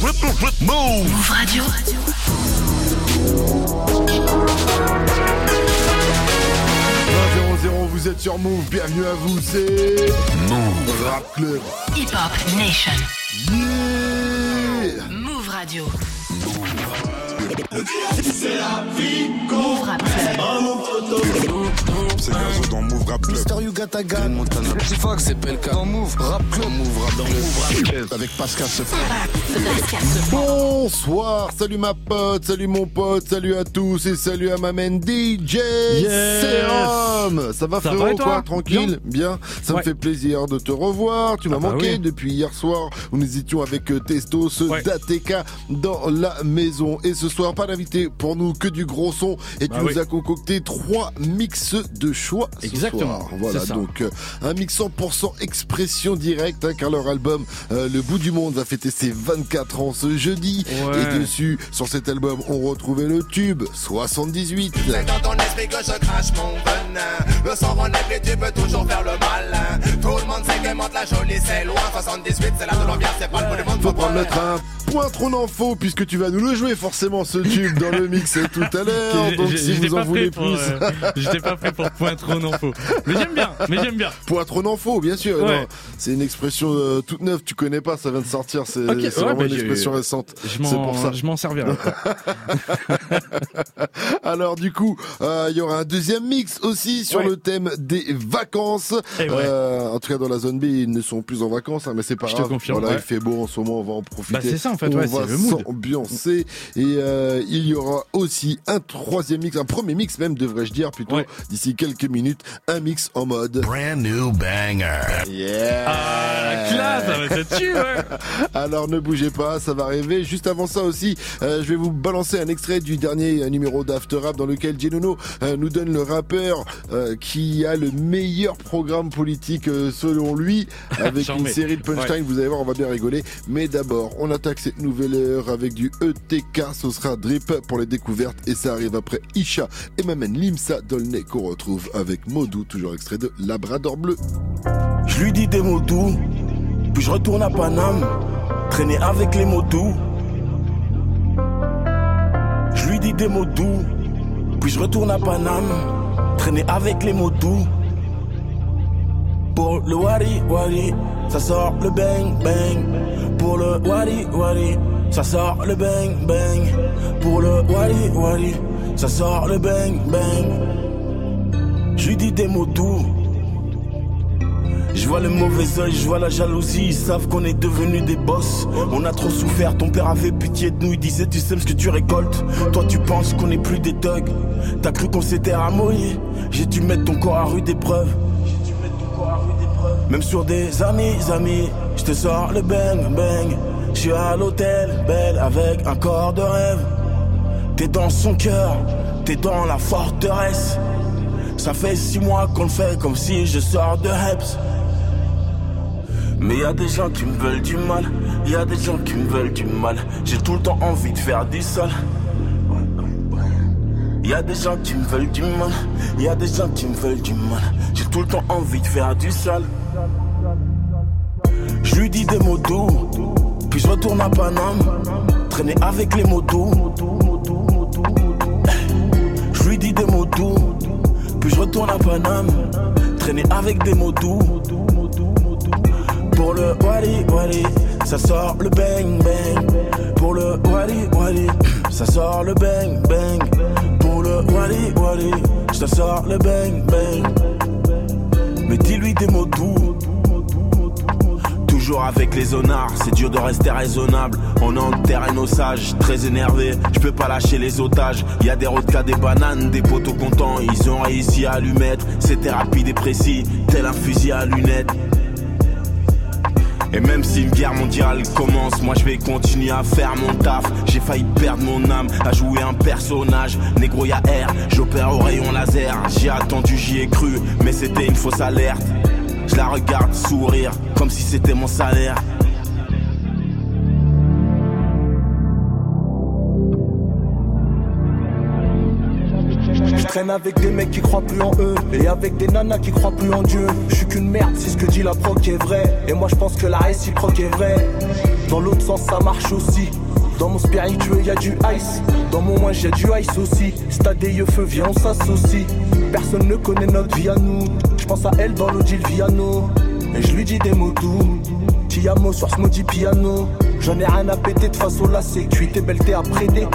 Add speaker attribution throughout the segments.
Speaker 1: Move Radio.
Speaker 2: vous êtes sur Move, bienvenue à vous, c'est Move Rap Club.
Speaker 1: Hip Hop Nation.
Speaker 2: Yeah
Speaker 1: Move Radio.
Speaker 3: C'est la vie
Speaker 1: Move Rap Club.
Speaker 4: C'est Gazo dans Move Rap Club.
Speaker 5: Mister Yuga Gun, Montana.
Speaker 6: Petit Fox, c'est Pelka.
Speaker 5: Dans Move Rap Club.
Speaker 4: Move Rap dans Move Rap Club.
Speaker 5: Avec Pascal Sefran.
Speaker 2: Bonsoir, salut ma pote, salut mon pote, salut à tous et salut à ma main DJ
Speaker 7: Yes.
Speaker 2: Serum. Ça va
Speaker 7: Ça
Speaker 2: frérot
Speaker 7: va toi
Speaker 2: quoi, tranquille Bien, ça me fait plaisir de te revoir. Tu m'as
Speaker 7: Ah bah
Speaker 2: manqué
Speaker 7: oui.
Speaker 2: depuis hier soir où nous étions avec euh, Testos,
Speaker 7: Ouais.
Speaker 2: d'ATK dans la maison. Et ce soir, pas d'invité pour nous, que du gros son. Et
Speaker 7: Bah
Speaker 2: tu nous as concocté trois mix de choix ce
Speaker 7: Exactement.
Speaker 2: soir. Voilà, donc euh, un mix 100% expression directe, hein, car leur album euh, Le bout du monde va fêter ses 24 ans ce jeudi.
Speaker 7: Ouais.
Speaker 2: Et dessus, sur cet album, on retrouvait le tube 78.
Speaker 8: C'est dans ton esprit que je crache mon venin. Le sang renaître et tu peux toujours faire le malin. Tout le monde sait que monte la jolie, c'est loin. 78, c'est là de l'ambiance, c'est pas le bout du monde.
Speaker 2: Faut pas mettre un point trop en faux puisque tu vas nous le jouer forcément ce tube dans le mix tout à l'heure. Donc si vous en voulez plus,
Speaker 7: euh, J'étais pas prêt pour point trop faux. Mais j'aime bien, mais j'aime bien.
Speaker 2: point trop en faux, bien sûr.
Speaker 7: Ouais.
Speaker 2: C'est une expression euh, toute neuve, tu connais pas, ça vient de sortir, c'est
Speaker 7: ouais,
Speaker 2: vraiment
Speaker 7: bah,
Speaker 2: une expression récente.
Speaker 7: Je
Speaker 2: C'est pour ça.
Speaker 7: m'en, je m'en servirai.
Speaker 2: Alors du coup, euh, il y aura un deuxième mix aussi sur
Speaker 7: Ouais.
Speaker 2: le thème des vacances. En tout cas dans la zone B, ils ne sont plus en vacances, hein, mais c'est pas
Speaker 7: Je te confirme,
Speaker 2: Voilà, il fait beau en ce moment, on va en profiter.
Speaker 7: Bah, c'est ça, en fait,
Speaker 2: on
Speaker 7: ouais,
Speaker 2: va s'ambiancer et euh, il y aura aussi un troisième mix, un premier mix même devrais-je dire plutôt
Speaker 7: Ouais.
Speaker 2: d'ici quelques minutes, un mix en mode.
Speaker 4: Brand new banger.
Speaker 2: Yeah.
Speaker 7: Ah, la classe, ah, ça tue, ouais.
Speaker 2: Alors ne bougez pas, ça va arriver. Juste avant ça aussi, euh, je vais vous balancer un extrait du dernier euh, numéro d'After Rap dans lequel Genono euh, nous donne le rappeur euh, qui a le meilleur programme politique euh, selon lui, avec une série de punchlines. Vous allez voir, on va bien rigoler. Mais d'abord, on attaque nouvelle heure avec du ETK. Ce sera Drip pour les découvertes et ça arrive après Isha et Mamen Limsa Dolnay qu'on retrouve avec Modou, toujours extrait de Labrador Bleu.
Speaker 5: Je lui dis des mots doux, puis je retourne à Paname, traîner avec les mots doux. Je lui dis des mots doux, puis je retourne à Paname, traîner avec les mots doux. Pour le wari wari, ça sort le bang bang. Pour le wari wari, ça sort le bang bang. Pour le wari wari, ça sort le bang bang. Je lui dis des mots doux. Je vois le mauvais œil, je vois la jalousie, ils savent qu'on est devenus des boss. On a trop souffert, ton père avait pitié de nous, il disait tu sèmes ce que tu récoltes. Toi tu penses qu'on est plus des thugs. T'as cru qu'on s'était ramolli, j'ai dû mettre ton corps à rude épreuve. Même sur des amis, amis, je te sors le bang bang. Je suis à l'hôtel, belle, avec un corps de rêve. T'es dans son cœur, t'es dans la forteresse. Ça fait six mois qu'on le fait comme si je sors de Heps. Mais y a des gens qui me veulent du mal, y a des gens qui me veulent du mal. J'ai tout le temps envie de faire du sale. Y a des gens qui me veulent du mal, y a des gens qui me veulent du mal. J'ai tout le temps envie de faire du sale. Je lui dis des mots doux, puis je retourne à Paname, traîner avec les mots doux. Je lui dis des mots doux, puis je retourne à Paname, traîner avec des mots doux. Pour le wali wali, ça sort le bang bang. Pour le wali wali, ça sort le bang bang. Pour le wali, je te sors le bang bang. Mais dis-lui des mots doux. Toujours avec les honnards, c'est dur de rester raisonnable. On enterre nos sages, très énervé. Je peux pas lâcher les otages. Y a des rodkas, des bananes, des poteaux contents. Ils ont réussi à lui mettre. C'était rapide et précis, tel un fusil à lunettes. Et même si une guerre mondiale commence, moi je vais continuer à faire mon taf. J'ai failli perdre mon âme à jouer un personnage. Négro y'a air, j'opère au rayon laser. J'ai attendu, j'y ai cru, mais c'était une fausse alerte. Je la regarde sourire, comme si c'était mon salaire.
Speaker 9: traîne avec des mecs qui croient plus en eux et avec des nanas qui croient plus en Dieu. Je suis qu'une merde si ce que dit la proc est vrai. Et moi je pense que la réciproque est vraie. Dans l'autre sens ça marche aussi. Dans mon spiritueux y du ice. Dans mon moins j'ai du ice aussi. Si t'as des yeux feux, viens on s'associe. Personne ne connaît notre vie à nous. Pense à elle dans l'Odile Viano. Et je lui dis des mots doux. Tiamo sur ce maudit piano. J'en ai rien à péter de façon là c'est cuit. T'es belle, t'es à prêter.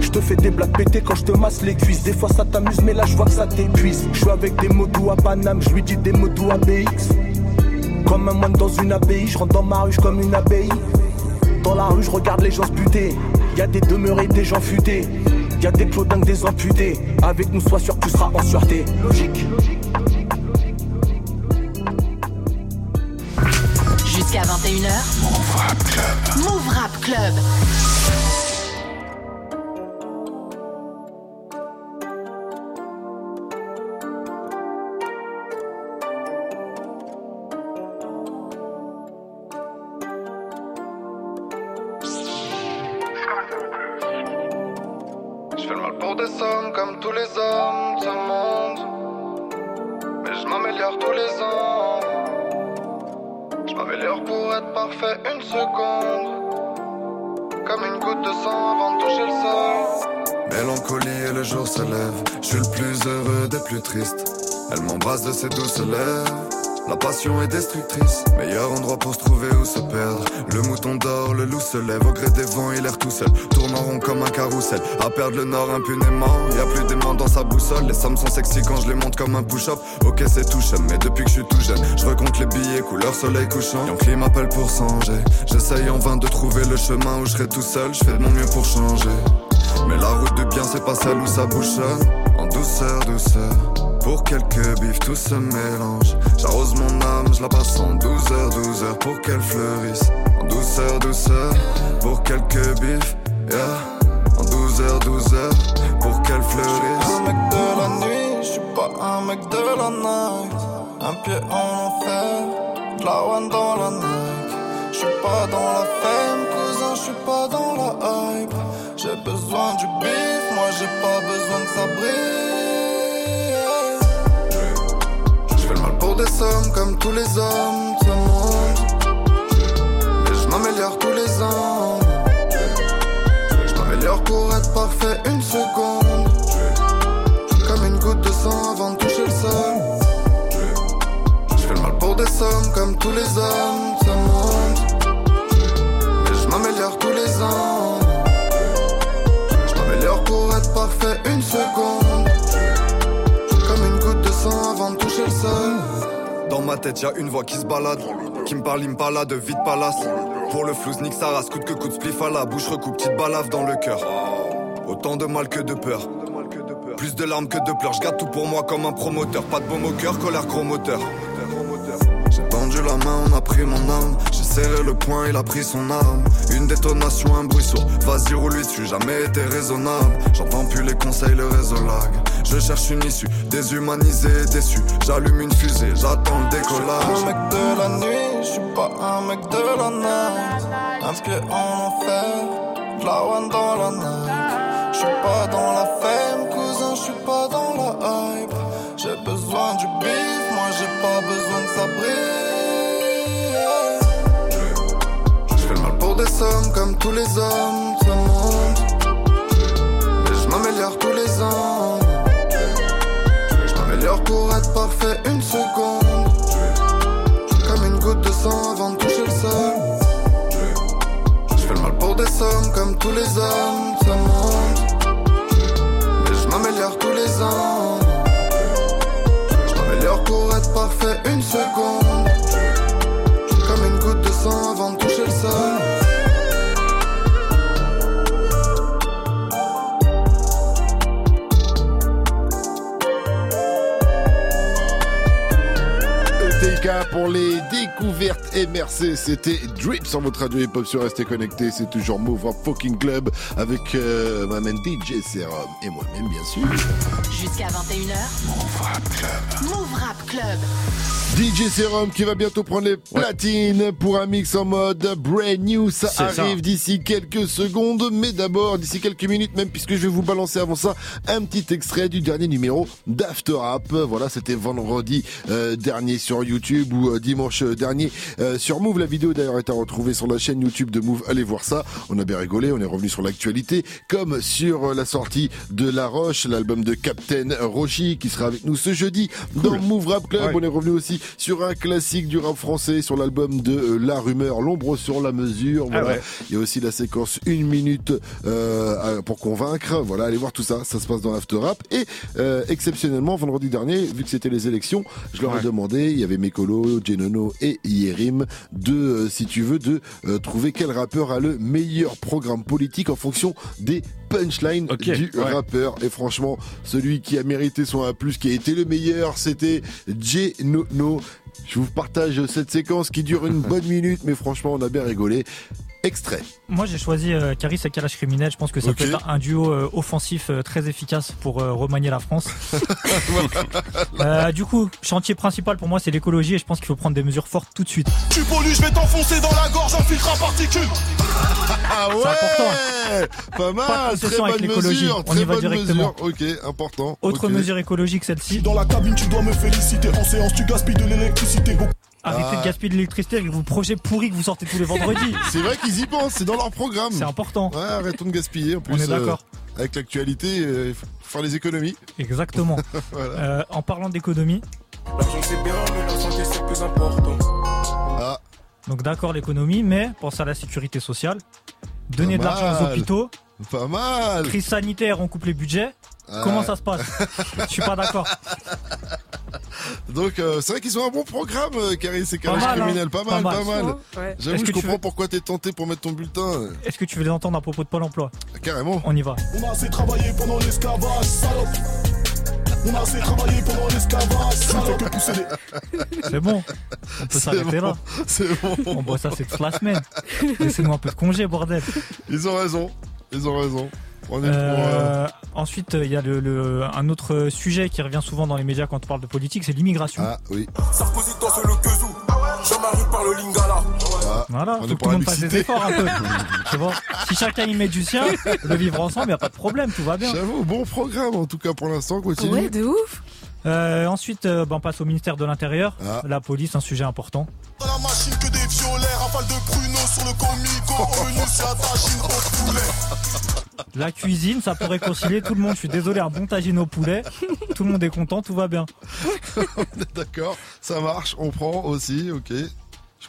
Speaker 9: Je te fais des blagues pétées quand je te masse les cuisses. Des fois ça t'amuse, mais là je vois que ça t'épuise. Je suis avec des mots doux à Paname, je lui dis des mots doux à BX. Comme un moine dans une abbaye, je rentre dans ma ruche comme une abbaye. Dans la rue, je regarde les gens se buter. Y a des demeurés, des gens futés. Y a des clodingues, des amputés. Avec nous, sois sûr tu seras en sûreté. Logique.
Speaker 1: Jusqu'à 21h. Move Rap Club. Move Rap Club.
Speaker 10: La passion est destructrice. Meilleur endroit pour se trouver ou se perdre. Le mouton dort, le loup se lève. Au gré des vents, il erre tout seul. Tourne rond comme un carrousel. À perdre le nord impunément. Y a plus d'aimants dans sa boussole. Les sommes sont sexy quand je les monte comme un push-up. Ok, c'est tout mais depuis que je suis tout jeune, je recompte les billets couleur soleil couchant. Yankee m'appelle pour changer. J'essaye en vain de trouver le chemin où je serai tout seul. Je fais de mon mieux pour changer. Mais la route de bien, c'est pas celle où ça bouchonne. En douceur, douceur. Pour quelques bifs, tout se mélange. J'arrose mon âme, je la passe en 12 heures, 12 heures pour qu'elle fleurisse. En douceur, douceur. Pour quelques bifs, yeah. En 12 heures, 12 heures pour qu'elle fleurisse.
Speaker 11: Un mec de la nuit, je suis pas un mec de la night. Un pied en enfer, de la one dans la night. Je suis pas dans la fame, cousin, je suis pas dans la hype. J'ai besoin du bif, moi j'ai pas besoin de ça brille. Pour des sommes comme tous les hommes
Speaker 10: tête, y a une voix qui se balade. Qui me parle, il me de vide palace. Pour le flou, nique sa race, coûte que coûte spliff à bouche, recoupe petite balave dans le cœur. Autant de mal que de peur. Plus de larmes que de pleurs, je garde tout pour moi comme un promoteur. Pas de baume au cœur, colère gros moteur. On a pris mon âme. J'ai serré le poing, il a pris son arme. Une détonation, un bruit sourd. Vas-y, roule lui dessus, jamais été raisonnable. J'entends plus les conseils, le réseau lag. Je cherche une issue, déshumanisé, déçu. J'allume une fusée, j'attends le
Speaker 11: Un
Speaker 10: décollage.
Speaker 11: mec de la nuit, je suis pas un mec de la night. Un pied en enfer, de la one dans la night. Je suis pas dans la fame, cousin, je suis pas dans la hype. J'ai besoin du bif, moi j'ai pas besoin de ça brille. Sommes comme tous les hommes ce. Mais je m'améliore tous les ans. Je m'améliore pour être parfait une seconde. Comme une goutte de sang avant de toucher le sol. Je fais le mal pour des sommes comme tous les hommes ce. Mais je m'améliore tous les ans. Je m'améliore pour être parfait une seconde.
Speaker 2: ETK pour les découvertes Mercé. C'était Drip sur votre radio hip-hop sur Restez Connecté. C'est toujours Move Rap Fucking Club avec euh, ma main DJ Serum et moi-même, bien sûr.
Speaker 1: Jusqu'à 21h.
Speaker 4: Move Rap Club.
Speaker 1: Move Rap Club.
Speaker 2: DJ Serum qui va bientôt prendre les platines pour un mix en mode brand new. Ça arrive d'ici quelques secondes, mais d'abord d'ici quelques minutes même, puisque je vais vous balancer avant ça un petit extrait du dernier numéro d'After Rap. Voilà, c'était vendredi euh, dernier sur YouTube ou euh, dimanche dernier euh, sur Move. La vidéo d'ailleurs est à retrouver sur la chaîne YouTube de Move. Allez voir ça. On a bien rigolé. On est revenu sur l'actualité, comme sur euh, la sortie de La Roche, l'album de Captain Roshi qui sera avec nous ce jeudi dans Move Rap Club.
Speaker 7: Ouais.
Speaker 2: On est revenu aussi sur un classique du rap français, sur l'album de euh, La Rumeur, L'ombre sur la mesure. Voilà.
Speaker 7: Ah ouais.
Speaker 2: Il y a aussi la séquence une minute euh, pour convaincre. Voilà, allez voir tout ça. Ça se passe dans l'After Rap. Et euh, exceptionnellement, vendredi dernier, vu que c'était les élections, je leur ai demandé, il y avait Mekolo, Genono et Yerim, de, euh, si tu veux, de euh, trouver quel rappeur a le meilleur programme politique en fonction des punchlines du
Speaker 7: ouais.
Speaker 2: rappeur. Et franchement, celui qui a mérité son A+, qui a été le meilleur, c'était Genono. Je vous partage cette séquence qui dure une bonne minute, mais franchement, on a bien rigolé. Extrait.
Speaker 12: Moi j'ai choisi euh, Caris et Kalash Criminel. Je pense que ça peut être un duo euh, offensif euh, très efficace pour euh, remanier la France. Euh, du coup, chantier principal pour moi c'est l'écologie et je pense qu'il faut prendre des mesures fortes tout de suite.
Speaker 13: Tu pollues, je vais t'enfoncer dans la gorge en filtre à particules.
Speaker 2: Ah ouais
Speaker 12: important.
Speaker 2: Pas
Speaker 12: Pas de
Speaker 2: mal, très
Speaker 12: concession avec
Speaker 2: bonne
Speaker 12: l'écologie.
Speaker 2: mesure,
Speaker 12: On
Speaker 2: très
Speaker 12: y va
Speaker 2: bonne
Speaker 12: directement.
Speaker 2: mesure. Ok, important.
Speaker 12: Autre mesure écologique celle-ci.
Speaker 13: dans la cabine, tu dois me féliciter. En séance, tu gaspilles de l'électricité.
Speaker 12: Arrêtez
Speaker 2: Ah.
Speaker 12: de gaspiller de l'électricité avec vos projets pourris que vous sortez tous les vendredis.
Speaker 2: C'est vrai qu'ils y pensent, c'est dans leur programme.
Speaker 12: C'est important.
Speaker 2: Ouais, arrêtons de gaspiller. En plus,
Speaker 12: On est
Speaker 2: euh,
Speaker 12: d'accord.
Speaker 2: avec l'actualité, euh, il faut faire les économies.
Speaker 12: Exactement.
Speaker 2: Voilà.
Speaker 12: Euh, en parlant d'économie,
Speaker 13: L'argent c'est bien, mais la santé c'est plus important.
Speaker 2: Ah,
Speaker 12: donc d'accord l'économie, mais pensez à la sécurité sociale. Donner de l'argent aux hôpitaux.
Speaker 2: pas mal.
Speaker 12: Crise sanitaire, on coupe les budgets.
Speaker 2: Ah,
Speaker 12: Comment ça se passe? Je suis pas d'accord.
Speaker 2: Donc, euh, c'est vrai qu'ils ont un bon programme, euh, Carlos
Speaker 12: mal, hein.
Speaker 2: Criminel. Pas
Speaker 12: Pas
Speaker 2: mal, pas
Speaker 12: mal.
Speaker 2: mal.
Speaker 14: Ouais.
Speaker 2: J'avoue,
Speaker 12: Est-ce
Speaker 2: je
Speaker 12: que tu
Speaker 2: comprends
Speaker 12: veux-
Speaker 2: pourquoi t'es tenté pour mettre ton bulletin.
Speaker 12: Est-ce que tu veux les entendre à propos de Pôle emploi
Speaker 2: Carrément.
Speaker 12: On y va.
Speaker 13: On a assez travaillé pendant l'esclavage, salope. On a assez travaillé pendant l'esclavage, salope. fait que pousser des...
Speaker 12: C'est bon. On peut
Speaker 2: C'est
Speaker 12: s'arrêter
Speaker 2: bon.
Speaker 12: là.
Speaker 2: C'est bon.
Speaker 12: On boit ça, c'est toute la semaine. Laissez-nous un peu de congé, bordel.
Speaker 2: Ils ont raison. Ils ont raison. On est pour. euh,
Speaker 12: Euh, ensuite, il y a le, le- un autre sujet qui revient souvent dans les médias quand on parle de politique, c'est l'immigration.
Speaker 2: Ah oui.
Speaker 13: Sarkozy danse le kezou. Jean-Marie parle le lingala.
Speaker 2: Ah.
Speaker 12: Voilà,
Speaker 2: On
Speaker 12: faut que tout le monde fasse des efforts un peu. Tu vois si chacun y met du sien, le vivre ensemble, il n'y a pas de problème, tout va bien.
Speaker 2: J'avoue, bon programme en tout cas pour l'instant. Continue.
Speaker 14: Ouais, de ouf.
Speaker 12: Euh, ensuite, euh, ben, on passe au ministère de l'Intérieur.
Speaker 2: Ah.
Speaker 12: La police, un sujet important.
Speaker 13: Dans la machine que des violets, rafale de pruneaux sur le comico. Au menu, c'est un tagine au poulet.
Speaker 12: La cuisine, ça peut réconcilier tout le monde. Je suis désolé, un bon tagine au poulet. Tout le monde est content, tout va bien.
Speaker 2: D'accord, ça marche. On prend aussi. Ok. Je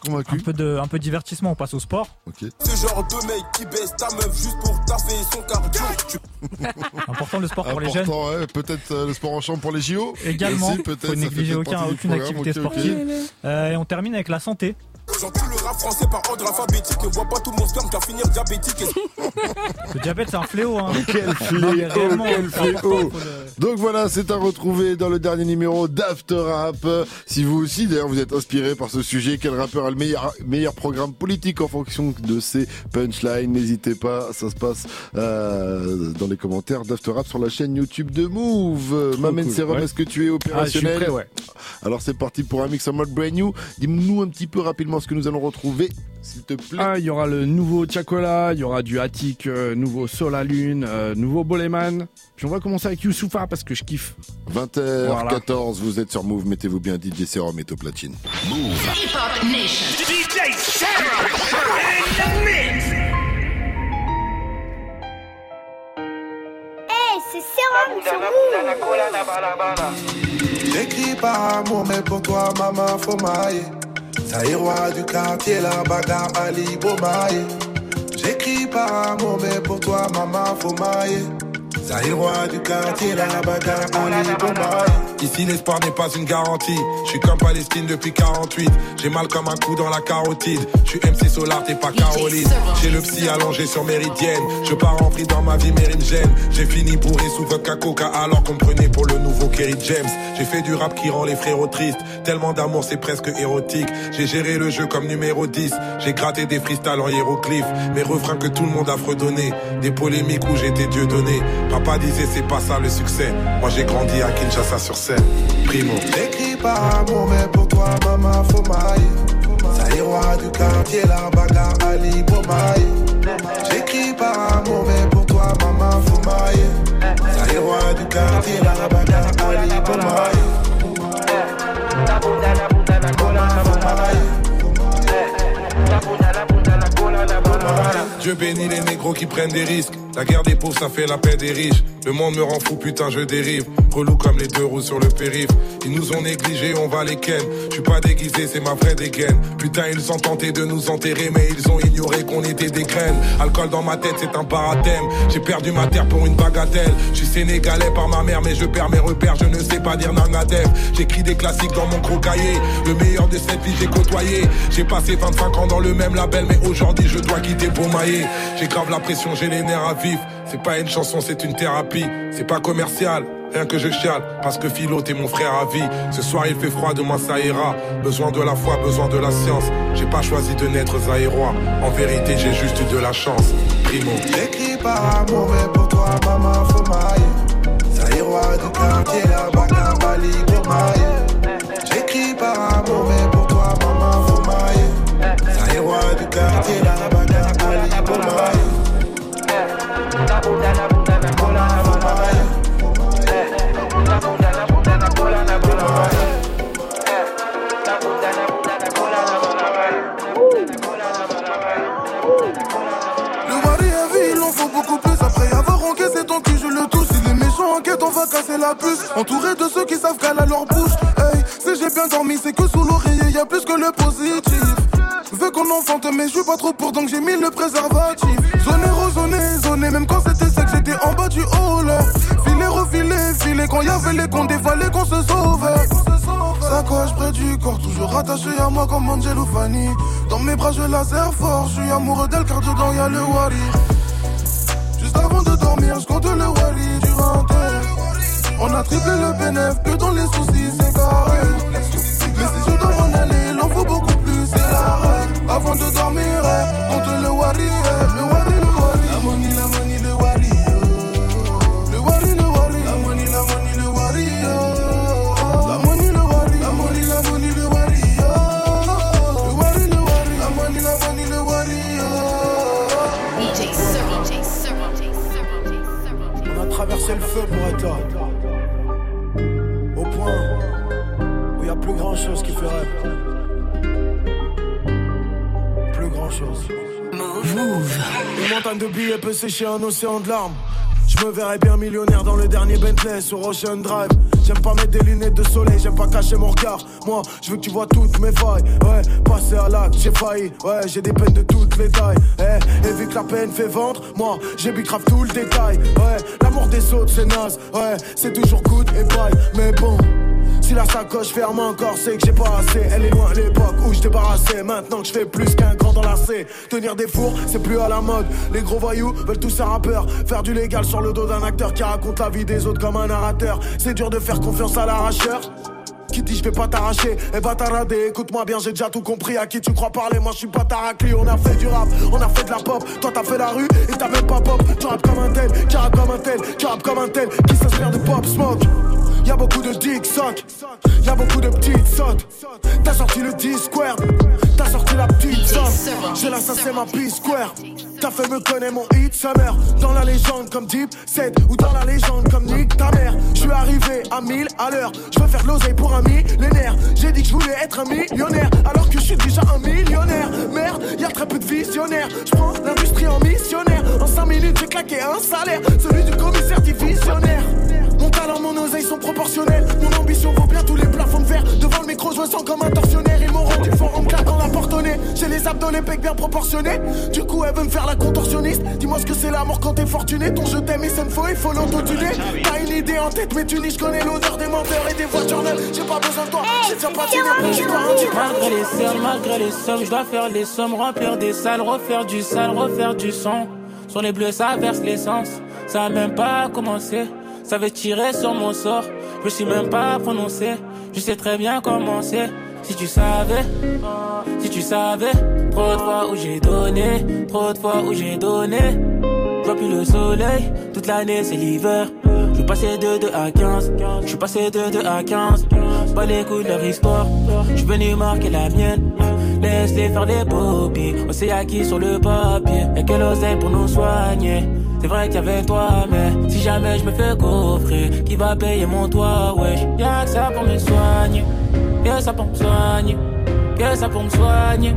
Speaker 2: suis
Speaker 12: Un
Speaker 2: convaincu.
Speaker 12: peu de, un peu de divertissement, on passe au sport.
Speaker 2: Ok.
Speaker 13: Ce genre de mec qui baisse ta meuf juste pour taffer son cardio.
Speaker 12: Important le sport pour les jeunes.
Speaker 2: Important, ouais. Peut-être euh, le sport en chambre pour les JO.
Speaker 12: Également,
Speaker 2: Aussi, peut-être,
Speaker 12: faut
Speaker 2: ça
Speaker 12: négliger aucun, aucune
Speaker 2: programme.
Speaker 12: activité sportive. Euh, et on termine avec la santé.
Speaker 13: J'en tout le rap français par ordre alphabétique. Et vois pas tout mon sperme qu'à finir diabétique.
Speaker 12: Le diabète, c'est un fléau. Hein.
Speaker 2: Quel
Speaker 12: mais réellement,
Speaker 2: quel fléau. Donc voilà, c'est à retrouver dans le dernier numéro d'After Rap. Si vous aussi, d'ailleurs, vous êtes inspiré par ce sujet, quel rappeur a le meilleur, meilleur programme politique en fonction de ses punchlines, n'hésitez pas, ça se passe euh, dans les commentaires d'After Rap sur la chaîne YouTube de Move. Mamen
Speaker 7: cool,
Speaker 2: Serum,
Speaker 7: ouais.
Speaker 2: est-ce que tu es
Speaker 7: Ah, je suis
Speaker 2: opérationnel?
Speaker 7: prêt, ouais.
Speaker 2: Alors c'est parti pour un mix en mode brand new. Dis-nous un petit peu rapidement ce que nous allons retrouver, s'il te plaît.
Speaker 7: Ah, il y aura le nouveau Chacola, il y aura du Attic, euh, nouveau Sola Lune, euh, nouveau Boleman. Puis on va commencer avec Youssoufa parce que je kiffe.
Speaker 2: 20h14,
Speaker 7: Voilà.
Speaker 2: vous êtes sur Move, mettez-vous bien DJ Serum et au platine.
Speaker 1: Nation.
Speaker 13: DJ mix.
Speaker 15: Hey, c'est Serum sur Move.
Speaker 11: J'écris par amour, mais pour toi, maman, faut mailler. Ça y est, roi du quartier, la bagarre, Ali Bomaye. J'écris par amour, mais pour toi, maman, faut mailler. Du quartier, la bagarre, Bomaye.
Speaker 14: Ici l'espoir n'est pas une garantie. Je suis comme Palestine depuis 48. J'ai mal comme un coup dans la carotide. Je suis MC Solar, t'es pas Caroline. J'ai le psy allongé sur Méridienne. Je pars rempli dans ma vie, gêne. J'ai fini bourré sous vodka coca alors qu'on prenait pour le nouveau Kerry James. J'ai fait du rap qui rend les frérots tristes. Tellement d'amour, c'est presque érotique. J'ai géré le jeu comme numéro 10. J'ai gratté des freestyles en hiéroglyphes. Mes refrains que tout le monde a fredonné. Des polémiques où j'étais Dieu donné. Papa disait c'est pas ça le succès. Moi j'ai grandi à Kinshasa sur scène. Primo.
Speaker 15: J'écris par amour, mais pour toi, maman, faut mailler. roi du quartier, la bagarre, Ali Bomaye. J'écris par amour, mais pour toi, maman, faut mailler. roi du quartier, la bagarre, Ali Bomaye.
Speaker 14: Dieu bénit les négros qui prennent des risques. La guerre des pauvres, ça fait la paix des riches. Le monde me rend fou, putain, je dérive. Relou comme les deux roues sur le périph'. Ils nous ont négligés, on va les ken. Je suis pas déguisé, c'est ma vraie dégaine. Putain, ils ont tenté de nous enterrer, mais ils ont ignoré qu'on était des graines. Alcool dans ma tête, c'est un parathème. J'ai perdu ma terre pour une bagatelle. Je suis sénégalais par ma mère, mais je perds mes repères. Je ne sais pas dire nangadef. J'écris des classiques dans mon gros cahier. Le meilleur de cette vie, j'ai côtoyé. J'ai passé 25 ans dans le même label, mais aujourd'hui, je dois quitter pour. J'ai grave la pression, j'ai les nerfs à vif. C'est pas une chanson, c'est une thérapie. C'est pas commercial, rien que je chiale. Parce que Philo, t'es mon frère à vie. Ce soir, il fait froid, demain ça ira. Besoin de la foi, besoin de la science. J'ai pas choisi de naître zaïrois. En vérité, j'ai juste eu de la chance. Primo.
Speaker 15: J'écris par amour, mais pour toi, maman, faut mailler. Du quartier, la bagarre, Bali, J'écris par amour, mais pour toi, maman, faut mailler. Du quartier, la
Speaker 16: on va casser la puce. Entouré de ceux qui savent qu'elle a leur bouche. Hey, si j'ai bien dormi, c'est que sous l'oreiller, y a plus que le positif. Veux qu'on enfante, mais je suis pas trop pour donc j'ai mis le préservatif. Zoné, zoné, zoné, même quand c'était sec, j'étais en bas du hall. Filet, refilé, filé, quand y avait les cons dévalés, qu'on se sauve. Sacoche près du corps, toujours attaché à moi comme Angel ou Fanny. Dans mes bras, je laser fort, je suis amoureux d'elle car dedans y a le wari. On a triplé le bénéf,
Speaker 17: sécher un océan de larmes. Je me verrais bien millionnaire dans le dernier Bentley sur Ocean Drive. J'aime pas mettre des lunettes de soleil, j'aime pas cacher mon regard. Moi, je veux que tu vois toutes mes failles. Ouais, passer à l'acte, j'ai failli. Ouais, j'ai des peines de toutes les tailles. Eh, et vu que la peine fait vendre, moi, j'ai grave tout le détail. Ouais, l'amour des autres, c'est naze. Ouais, c'est toujours good et bye. Mais bon. Si la sacoche ferme encore, c'est que j'ai pas assez. Elle est loin l'époque où je débarrassais. Maintenant que je fais plus qu'un grand C. Tenir des fours, c'est plus à la mode. Les gros voyous veulent tous un rappeur. Faire du légal sur le dos d'un acteur qui raconte la vie des autres comme un narrateur. C'est dur de faire confiance à l'arracheur qui dit je vais pas t'arracher et va t'arrader Écoute-moi bien j'ai déjà tout compris à qui tu crois parler? Moi je suis pas taracli On a fait du rap, on a fait de la pop Toi t'as fait la rue et t'as même pas pop Tu rappes comme un tel, qui rappe comme un tel Qui rappe comme un tel, qui s'inspire de pop? Smoke Y'a beaucoup de dick sock, y'a beaucoup de petites sautes. T'as sorti le Discord, t'as sorti la petite somme. J'ai l'assassin ma P-Square. T'as fait me connaître mon hit summer. Dans la légende comme Deep 7 ou dans la légende comme Nick ta mère. Je suis arrivé à 1000 à l'heure. Je veux faire l'oseille pour un millénaire. J'ai dit que je voulais être un millionnaire alors que je suis déjà un millionnaire. Merde, y'a très peu de visionnaires. Je prends l'industrie en missionnaire. En 5 minutes, j'ai claqué un salaire. Celui du commissaire divisionnaire. Micro, je me sens comme un tortionnaire. Ils m'ont rendu fort en me claquant la portonnée. J'ai les abdos, les pecs bien proportionnés. Du coup, elle veut me faire la contorsionniste. Dis-moi ce que c'est l'amour quand t'es fortuné. Ton jeu t'aime, il me faut, il faut l'autotuner. T'as une idée en tête, mais tu je connais l'odeur des menteurs et des voitures neuves. J'ai pas besoin de toi, j'ai déjà pas
Speaker 18: Malgré les sommes, malgré les sommes, je dois faire les sommes, remplir des salles, refaire du sale, refaire du son. Sur les bleus, ça verse l'essence. Ça a même pas commencé. Ça veut tirer sur mon sort. Je suis même pas prononcé. Je sais très bien comment c'est. Si tu savais, si tu savais, trop de fois où j'ai donné, trop de fois où j'ai donné. Je vois plus le soleil, toute l'année c'est l'hiver. Je suis passé de 2 à 15, je suis passé de 2 à 15. Pas les coups de leur histoire, je suis venu marquer la mienne. Laisse-les faire des poppies, on s'est acquis sur le papier. Y'a quel oseille pour nous soigner. C'est vrai qu'il y avait toi, mais si jamais je me fais coffrer, qui va payer mon toit, wesh? Y'a que ça pour me soigner, que ça pour me soigner, que ça pour me soigner,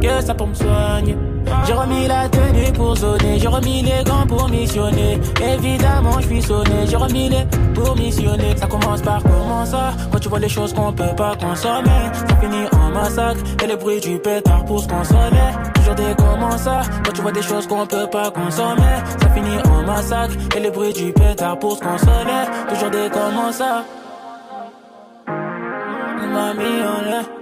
Speaker 18: que ça pour me soigner. J'ai remis la tenue pour zoner, j'ai remis les gants pour missionner. Évidemment, je suis sonné, j'ai remis les pour missionner. Ça commence par comment ça? Quand tu vois les choses qu'on peut pas consommer, ça finit en massacre. Et le bruit du pétard pour se consommer. Toujours des comment ça? Quand tu vois des choses qu'on peut pas consommer, ça finit en massacre. Et le bruit du pétard pour se consommer. Toujours des comment ça? M'a mis en l'air.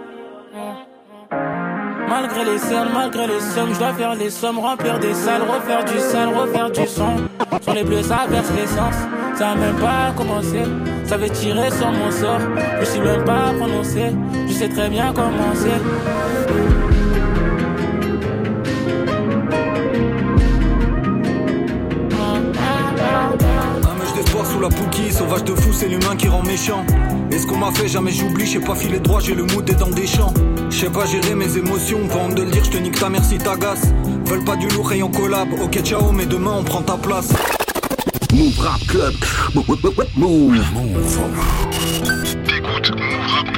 Speaker 18: Malgré les cernes, malgré les sommes, je dois faire les sommes, remplir des salles, refaire du sale, refaire du son. Sur les bleus, ça verse l'essence. Ça a même pas commencé. Ça veut tirer sur mon sort. Je suis même pas prononcé. Je sais très bien comment c'est.
Speaker 19: Sous la pouquille, sauvage de fou, c'est l'humain qui rend méchant. Et ce qu'on m'a fait, jamais j'oublie, j'ai pas filé droit, j'ai le mood des dans des champs. J'sais pas gérer mes émotions, pas honte de le dire, j'te nique ta merci t'agace. Veulent pas du lourd et en collab, ok ciao, mais demain on prend ta place.
Speaker 20: Move Rap Club, move, move, move.
Speaker 21: T'écoutes Move Rap Club,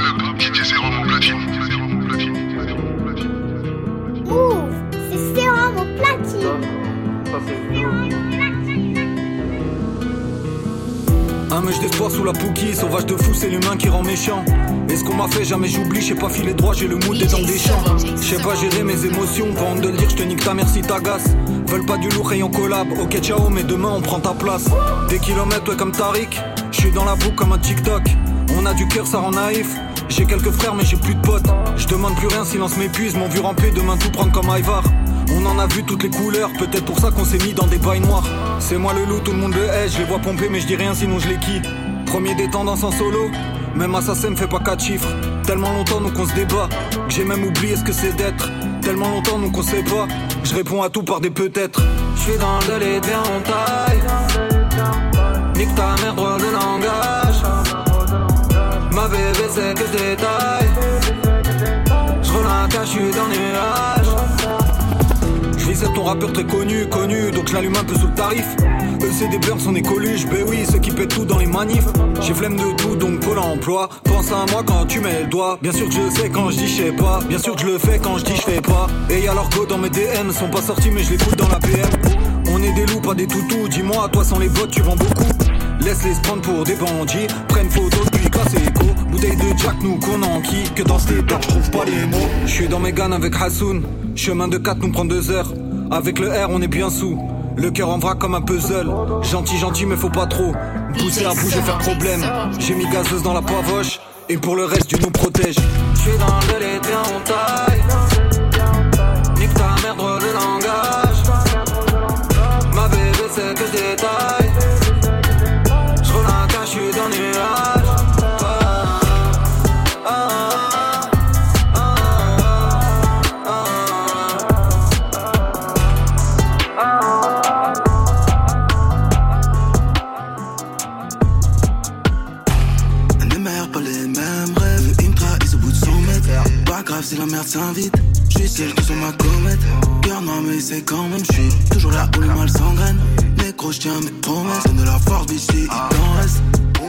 Speaker 19: Un mèche d'espoir sous la pouquille, sauvage de fou, c'est l'humain qui rend méchant. Et ce qu'on m'a fait, jamais j'oublie, j'ai pas filé droit, j'ai le mood des dans des champs. J'sais pas gérer mes émotions, pas honte de le dire, j'te nique ta merci t'agace. Veulent pas du lourd et en collab, ok ciao, mais demain on prend ta place. Des kilomètres, ouais, comme Tariq, j'suis dans la boucle comme un TikTok. On a du cœur, ça rend naïf. J'ai quelques frères, mais j'ai plus de potes. Je demande plus rien, silence m'épuise, mon vu ramper, demain tout prendre comme Ivar. On en a vu toutes les couleurs, peut-être pour ça qu'on s'est mis dans des bails noirs. C'est moi le loup, tout le monde le hait, je les vois pomper, mais je dis rien sinon je les qui. Premier des tendances en solo, même assassin me fait pas quatre chiffres. Tellement longtemps nous qu'on se débat, que j'ai même oublié ce que c'est d'être. Tellement longtemps nous qu'on sait pas, je réponds à tout par des peut-être. Je suis dans le délai, on taille. Nique ta mère, droit de langage. Ma bébé c'est que je. Je dans le nuage. C'est ton rappeur très connu, connu, donc je l'allume un peu sous le tarif. Eux c'est des burns, on est coluches, ben oui, ceux qui pètent tout dans les manifs. J'ai flemme de tout, donc Pôle emploi. Pense à moi quand tu mets le doigt. Bien sûr que je sais quand je dis je sais pas. Bien sûr que je le fais quand je dis je fais pas. Et y'a leur go dans mes DM, sont pas sortis mais je les dans la PM. On est des loups, pas des toutous. Dis-moi, toi sans les bottes, tu vends beaucoup. Laisse-les se prendre pour des bandits. Prennent photo puis casse écho. Bouteille de Jack, nous qu'on enquille. Que dans état, je trouve pas les mots. Je suis dans mes gannes avec Hassoun. Chemin de 4 nous prend deux heures. Avec le R, on est bien sous. Le cœur en vrac comme un puzzle. Gentil, gentil, mais faut pas trop. Pousser à bouger, faire problème. J'ai mis gazeuse dans la pavoche. Et pour le reste, Dieu nous protège. Je suis dans le on taille. Nique ta merde, le langage.
Speaker 22: J'suis seul tout sur ma comète. Cœur noir, mais c'est quand même j'suis toujours là où le mal s'engraine. Nécro, j'tiens mes promesses. Donne de la force, bitch, si il t'en reste.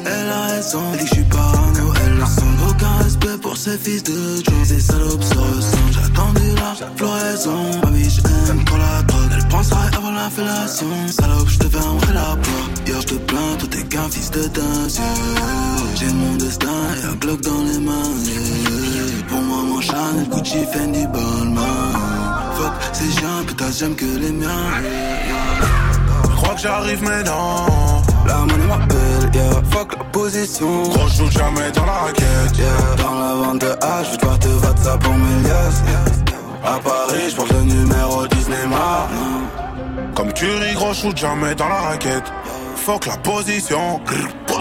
Speaker 22: Elle a raison, elle dit que j'suis parano. Elle n'a sans aucun respect pour ses fils de Joe. Ces salopes se ressemblent. J'ai attendu la floraison. Ma bitch aime trop la drogue. Elle pensera avant la la fellation. Salope, je te fermerai la porte. Yo, je te plains, tout est qu'un fils de dingue. J'ai mon destin et un Glock dans les mains. Chanel, Gucci, Fendi, Balmain. Fuck, ces gens, putain, j'aime que les miens.
Speaker 23: Je crois que j'arrive maintenant.
Speaker 22: La monnaie m'appelle, yeah. Fuck la position.
Speaker 23: Gros, je joue jamais dans la raquette.
Speaker 22: Yeah. Dans la vente de H, je te WhatsApp pour mes liasses. À Paris, je porte le numéro 10 Neymar.
Speaker 23: Comme tu ris, gros, je joue jamais dans la raquette. Fuck la position.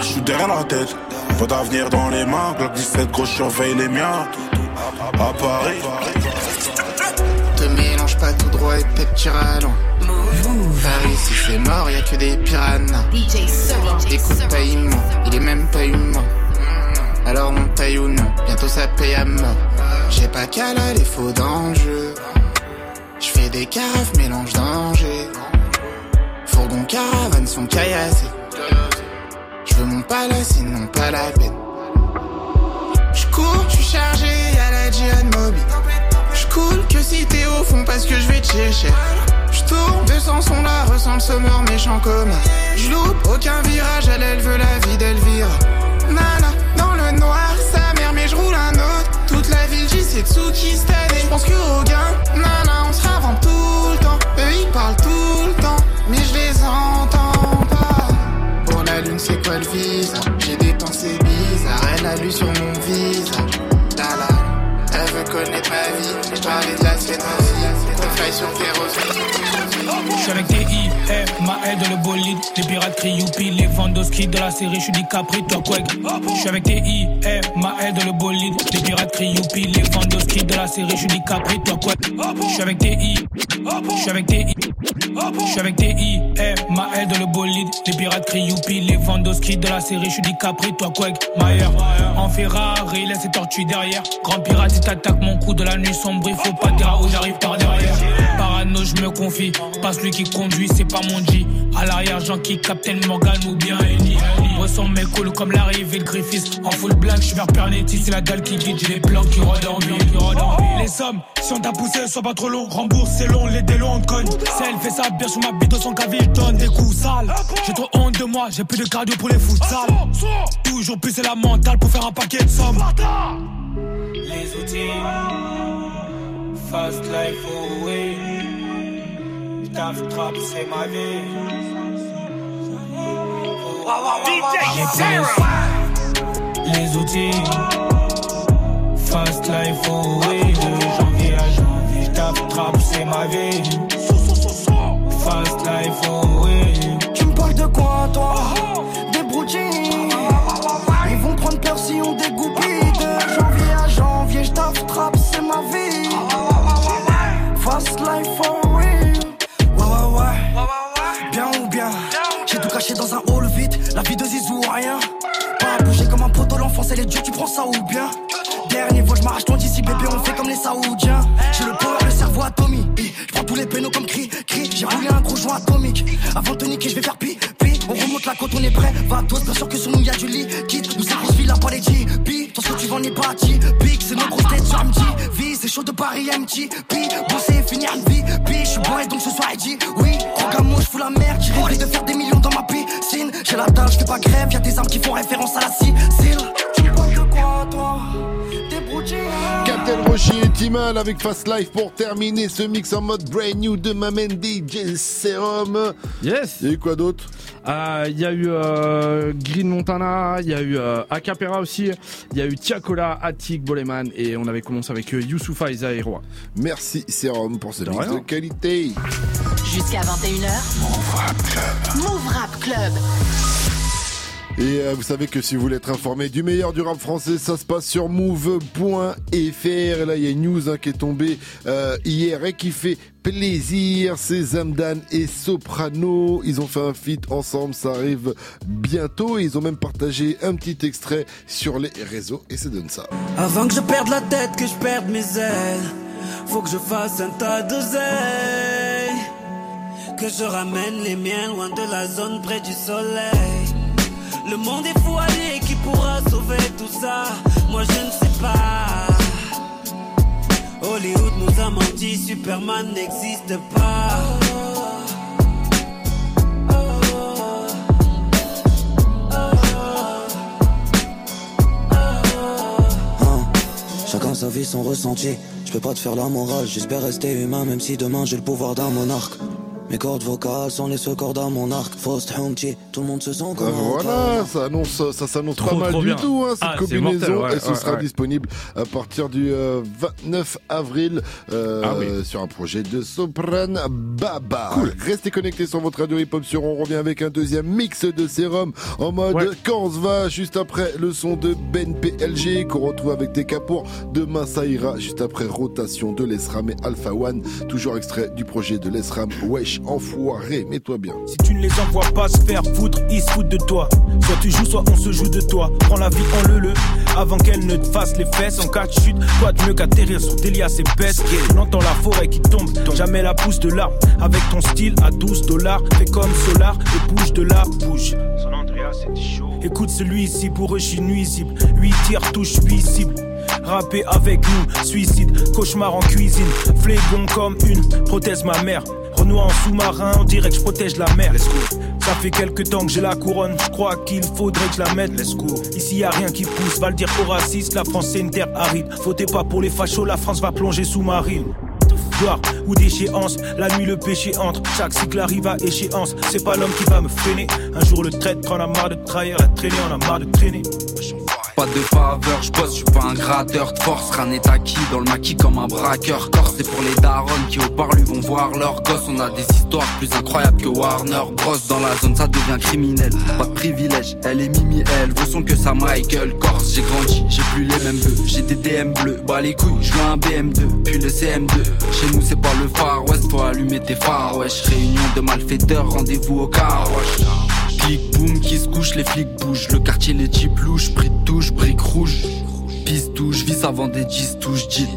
Speaker 23: Je suis derrière la tête. Pas d'avenir dans les mains. Glock 17, gros, je surveille les miens. À Paris.
Speaker 24: Te mélange pas tout droit et peut-être tira loin. Paris, si c'est mort, y a que des piranhas. Écoute pas, il ment, il est même pas humain. Alors on paye ou non, bientôt ça paye à mort. J'ai pas qu'à là les faux d'enjeu. J'fais des caves, mélange danger. Fourgon caravane sont caillassés. J'veux mon palace, sinon pas la peine. Chargé, y'a la djihad mobile. J'coule que si t'es au fond parce que j'vais te chercher. J'tourne, 200 sont là, ressemble sommeur méchant comme J'loupe, aucun virage, elle, elle veut la vie d'Elvira. Nana, dans le noir, sa mère, mais j'roule un autre. Toute la ville, j'y sais Tsuki cette année. J'pense que au gain, nana, on se ravente tout le temps. Eux, ils parlent tout le temps, mais je les entends pas. Pour la lune, c'est quoi le visa J'ai des pensées bizarres, elle a lu sur mon visage. Connaître ma vie, je parlais de la sienne aussi. Qu'on faille sur kérosène.
Speaker 25: J'suis avec TI, eh, ma aide dans le bolide. Les pirates crient youpi, les Vandoski de la série, j'suis dit Capri, toi Quake. J'suis avec TI, eh, ma aide dans le bolide. Les pirates crient youpi, les Vandoski de la série, j'suis dit Capri, toi Quake. J'suis avec TI, j'suis avec TI. J'suis avec TI, eh, ma aide dans le bolide. Les pirates crient youpi, les Vandoski de la série, j'suis dit Capri, toi Quake. Maillard, en Ferrari, laisse ses tortues derrière. Grand pirate, si t'attaques mon coup de la nuit sombre, il faut pas dire où j'arrive par derrière. Parano, je me confie. Pas celui qui conduit, c'est pas mon G. À l'arrière, Jean qui Captain Morgan ou bien Ellie. Ressens mes coules comme l'arrivée de Griffiths. En full black, je vers Pernetti, c'est la dalle qui guide. J'ai les plans qui rôdent en ville, Les si on t'a poussé, sois pas trop long. Rembourse, c'est long, les délos on te cogne. Si elle fait ça bien sur ma bite, son caville, donne des coups sales. J'ai trop honte de moi, j'ai plus de cardio pour les foot sales. Toujours plus, c'est la mentale pour faire un paquet de sommes. Les outils, fast life away. Taf trap, c'est ma vie. Les outils, fast life away. De janvier à janvier, taf trap, c'est ma vie. Fast life away.
Speaker 26: Tu me parles de quoi, toi? Des broutines. Ils vont prendre peur si on dégoupille. De janvier à janvier, je taffe trap, c'est ma vie. Fast life for real Ouais, ouais, Bien ou bien? J'ai tout caché dans un hall vide. La vie de Zizou ou rien. Pas à bouger comme un poteau, l'enfance elle est dure, tu prends ça ou bien? Dernier je m'arrache ton d'ici, bébé, on fait comme les Saoudiens. J'ai le power, le cerveau atomique. Je prends tous les pénaux comme cri, cri. J'ai roulé un gros joint atomique. Avant de te niquer, je vais faire pi, pi. On remonte la côte, on est prêt. Va tous, bien sûr que sur nous y'a du liquide. Nous c'est grosse ville, pas les Pi Tout ce que tu vends n'est pas Pique, c'est nos grosses têtes sur MT Vie, c'est chaud de Paris, MT Pi, bosser, finir une vie Pi, je suis bourré donc ce soir, il dit Oui, Rogamo, je fous la merde. J'ai de faire des millions dans ma piscine. J'ai la dalle, je fais pas grève. Y'a des armes qui font référence à la Sicile. Tu parles de quoi, toi?
Speaker 2: Captain Roshi et Timal avec Fast Life pour terminer ce mix en mode brand new de Mamen DJ Serum.
Speaker 7: Yes.
Speaker 2: Il y a eu quoi d'autre
Speaker 7: Il y a eu euh, Green Montana, il y a eu euh, Acapera aussi, il y a eu Tiakola, Attic, Boleman et on avait commencé avec euh, Youssoufa et Zaïroa.
Speaker 2: Merci Serum pour ce
Speaker 7: De
Speaker 2: mix
Speaker 7: rien.
Speaker 2: de qualité.
Speaker 1: Jusqu'à 21h. Move Rap Club. Move Rap Club.
Speaker 2: Et euh, vous savez que si vous voulez être informé du meilleur du rap français, ça se passe sur move.fr. Et là, il y a une news hein, qui est tombée euh, hier et qui fait plaisir. C'est Zamdan et Soprano. Ils ont fait un feat ensemble. Ça arrive bientôt. Ils ont même partagé un petit extrait sur les réseaux. Et ça donne ça.
Speaker 22: Avant que je perde la tête, que je perde mes ailes, faut que je fasse un tas d'oseille. Que je ramène les miens loin de la zone près du soleil. Le monde est fou, allez, qui pourra sauver tout ça? Moi je ne sais pas. Hollywood nous a menti, Superman n'existe pas. Chacun sa vie, son ressenti. Je peux pas te faire la morale, j'espère rester humain, même si demain j'ai le pouvoir d'un monarque. Mes cordes vocales sont les seules cordes à mon arc. Faust, Humpty, tout le monde se sent comme
Speaker 2: Ah, voilà, ça annonce, ça s'annonce pas mal
Speaker 7: trop
Speaker 2: du
Speaker 7: bien.
Speaker 2: tout, hein, cette
Speaker 7: Ah, c'est
Speaker 2: combinaison.
Speaker 7: mortel, ouais,
Speaker 2: et ce
Speaker 7: ouais,
Speaker 2: sera
Speaker 7: ouais.
Speaker 2: disponible à partir du euh, 29 avril euh,
Speaker 7: Ah oui.
Speaker 2: sur un projet de Sopran Baba. Restez connectés sur votre radio hip-hop sur On revient avec un deuxième mix de sérum en mode
Speaker 7: Ouais.
Speaker 2: quand on se va, juste après le son de Ben PLG qu'on retrouve avec des capours. Demain ça ira, juste après rotation de l'ESRAM et Alpha One. Toujours extrait du projet de l'ESRAM. Wesh, enfoiré, mets-toi bien.
Speaker 27: Si tu ne les envoies pas se faire foutre, ils se foutent de toi. Soit tu joues, soit on se joue de toi. Prends la vie en le le avant qu'elle ne te fasse les fesses. En cas de chute, quoi de mieux qu'atterrir sur des liasses épaisses. On entend la forêt qui tombe, jamais la pousse de là. Avec ton style à 12 dollars, fais comme Solar et bouge de là, bouge. Son Andrea, c'était chaud. Écoute celui-ci, pour eux, je suis nuisible. 8 tirs, touche 8 cibles. Rapper avec nous, suicide, cauchemar en cuisine. Flégon comme une prothèse, ma mère. Renoir en sous-marin, on dirait que je protège la mer. Ça fait quelques temps que j'ai la couronne, je crois qu'il faudrait que je la mette. Let's go. Ici y a rien qui pousse, va le dire aux racistes, la France c'est une terre aride. Votez pas pour les fachos, la France va plonger sous-marine. Ou déchéance, la nuit le péché entre. Chaque cycle arrive à échéance, c'est pas l'homme qui va me freiner. Un jour le traître en a marre de trahir, la traîner, on a marre de traîner.
Speaker 28: Pas de faveur, je bosse, je suis pas un gratteur de force, n'est acquis dans le maquis comme un braqueur. Corse, c'est pour les darons qui au parlu vont voir leurs gosses. On a des histoires plus incroyables que Warner Bros. Dans la zone, ça devient criminel. Pas de privilège, elle est Mimi, elle veut son que ça Michael. Corse, j'ai grandi, j'ai plus les mêmes vœux. J'ai des DM bleus, bah les couilles, je un BM2, puis le CM2. Chez nous, c'est pas le Far West, faut allumer tes phares, wesh. Réunion de malfaiteurs, rendez-vous au car, wesh. Clic boum qui se couche, les flics bougent. Le quartier les types louches, prix de touche, briques rouges. Piste touche, vis avant des 10 touches, deal.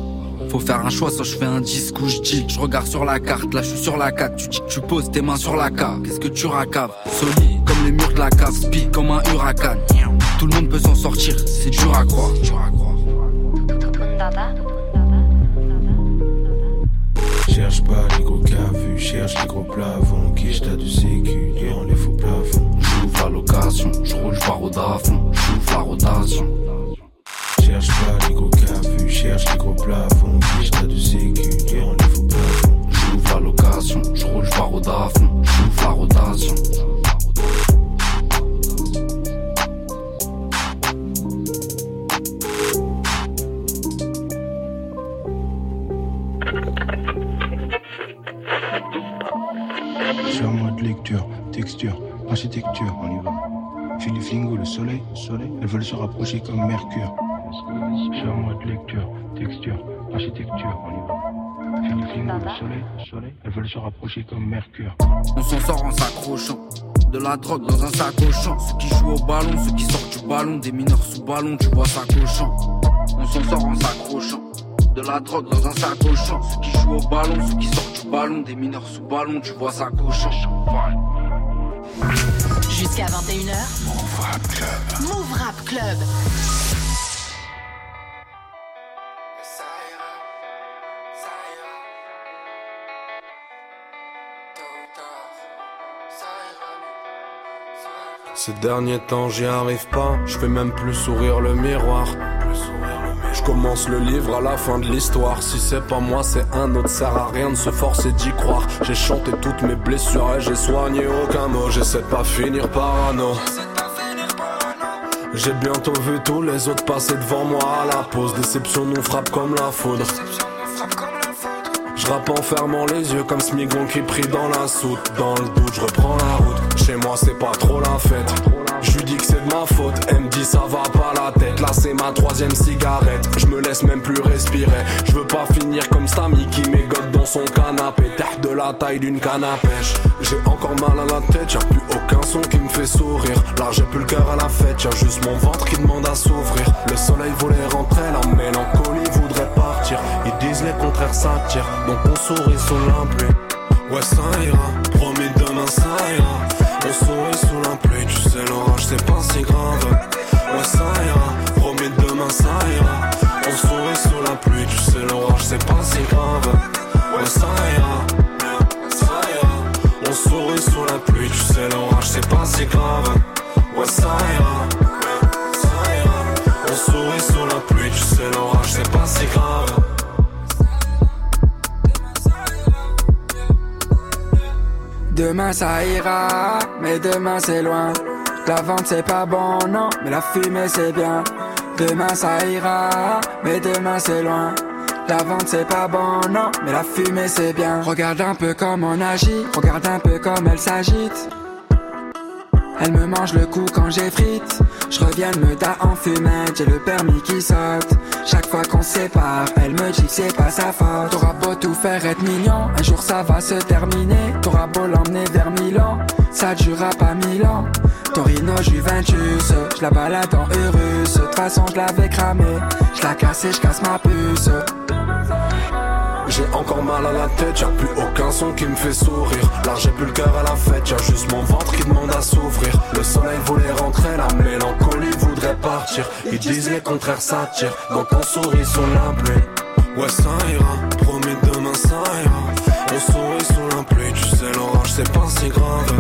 Speaker 28: Faut faire un choix, soit je fais un disque ou je deal. Je regarde sur la carte, là je suis sur la 4. Tu dis que tu poses tes mains sur la cave. Qu'est-ce que tu racaves? Solide comme les murs de la cave, speed comme un huracan. Tout le monde peut s'en sortir, c'est dur à croire.
Speaker 27: Cherche pas les gros cas vus, cherche les gros plafonds. Qui t'as du sécu, les
Speaker 28: la location, je roule, je au dafon. J'ouvre la rotation.
Speaker 27: Cherche pas les gros cas vus, cherche les gros plafonds. Qui t'as du sécu, durant les faux plafonds.
Speaker 28: J'ouvre la location, je roule, je au dafon. J'ouvre la rotation.
Speaker 27: Je mode lecture, texture, architecture, on y va. Philippe Flingo, le soleil, soleil, elles veulent se rapprocher comme Mercure. Je suis en mode lecture, texture, architecture, on y va. Philippe Flingo, le soleil, soleil, elles veulent se rapprocher comme Mercure.
Speaker 28: On s'en sort en s'accrochant. De la drogue dans un sac au champ. Ceux qui jouent au ballon, ceux qui sortent du ballon. Des mineurs sous ballon, tu vois ça cochant. On s'en sort en s'accrochant. De la drogue dans un sac au champ. Ceux qui jouent au ballon, ceux qui sortent du ballon. Des mineurs sous ballon, tu vois ça cochant.
Speaker 1: Jusqu'à 21h. Move Rap Club. Move Rap Club.
Speaker 29: Ces derniers temps j'y arrive pas, je fais même plus sourire le miroir. Je commence le livre à la fin de l'histoire. Si c'est pas moi, c'est un autre. Sert à rien de se forcer d'y croire. J'ai chanté toutes mes blessures et j'ai soigné aucun mot. J'essaie de pas finir parano. J'ai bientôt vu tous les autres passer devant moi à la pause. Déception nous frappe comme la foudre. Je rappe en fermant les yeux comme Smigon qui prie dans la soute. Dans le doute, je reprends la route. Chez moi, c'est pas trop la fête. Je lui dis que c'est de ma faute. C'est ma troisième cigarette. Je me laisse même plus respirer. Je veux pas finir comme Stammy qui mégote dans son canapé. Terre de la taille d'une canne à pêche. J'ai encore mal à la tête. Y'a plus aucun son qui me fait sourire. Là, j'ai plus le cœur à la fête. Y'a juste mon ventre qui demande à s'ouvrir. Le soleil voulait rentrer. La mélancolie voudrait partir. Ils disent les contraires s'attirent. Donc on sourit sous la pluie. Ouais, ça ira. Promis demain, ça ira. On sourit sous la pluie. Tu sais, l'orage, c'est pas si grave. pluie, tu sais, l'orage, c'est pas si grave. Ouais, ça ira, ça ira. On sourit sous la pluie, tu sais, l'orage, c'est pas si grave. Ouais, ça ira, ça ira. On sourit sous la pluie, tu sais, l'orage, c'est pas si grave.
Speaker 30: Demain ça ira, mais demain c'est loin. La vente c'est pas bon, non, mais la fumée c'est bien. Demain ça ira, mais demain c'est loin. La vente c'est pas bon, non, mais la fumée c'est bien. Regarde un peu comme on agit, regarde un peu comme elle s'agite. Elle me mange le cou quand j'effrite. Je reviens me da en fumette, j'ai le permis qui saute. Chaque fois qu'on sépare, elle me dit que c'est pas sa faute. T'auras beau tout faire être mignon, un jour ça va se terminer. T'auras beau l'emmener vers Milan, ça durera pas mille ans. Torino Juventus, je la balade en Urus. De façon, je l'avais cramé, je la casse je casse ma puce.
Speaker 29: J'ai encore mal à la tête, y'a plus aucun son qui me fait sourire. Là j'ai plus le cœur à la fête, y'a juste mon ventre qui demande à s'ouvrir. Le soleil voulait rentrer, la mélancolie voudrait partir. Ils disent les contraires s'attirent, donc on sourit sous la pluie. Ouais ça ira, promis demain ça ira. On sourit sous la pluie, tu sais l'orage c'est pas si grave.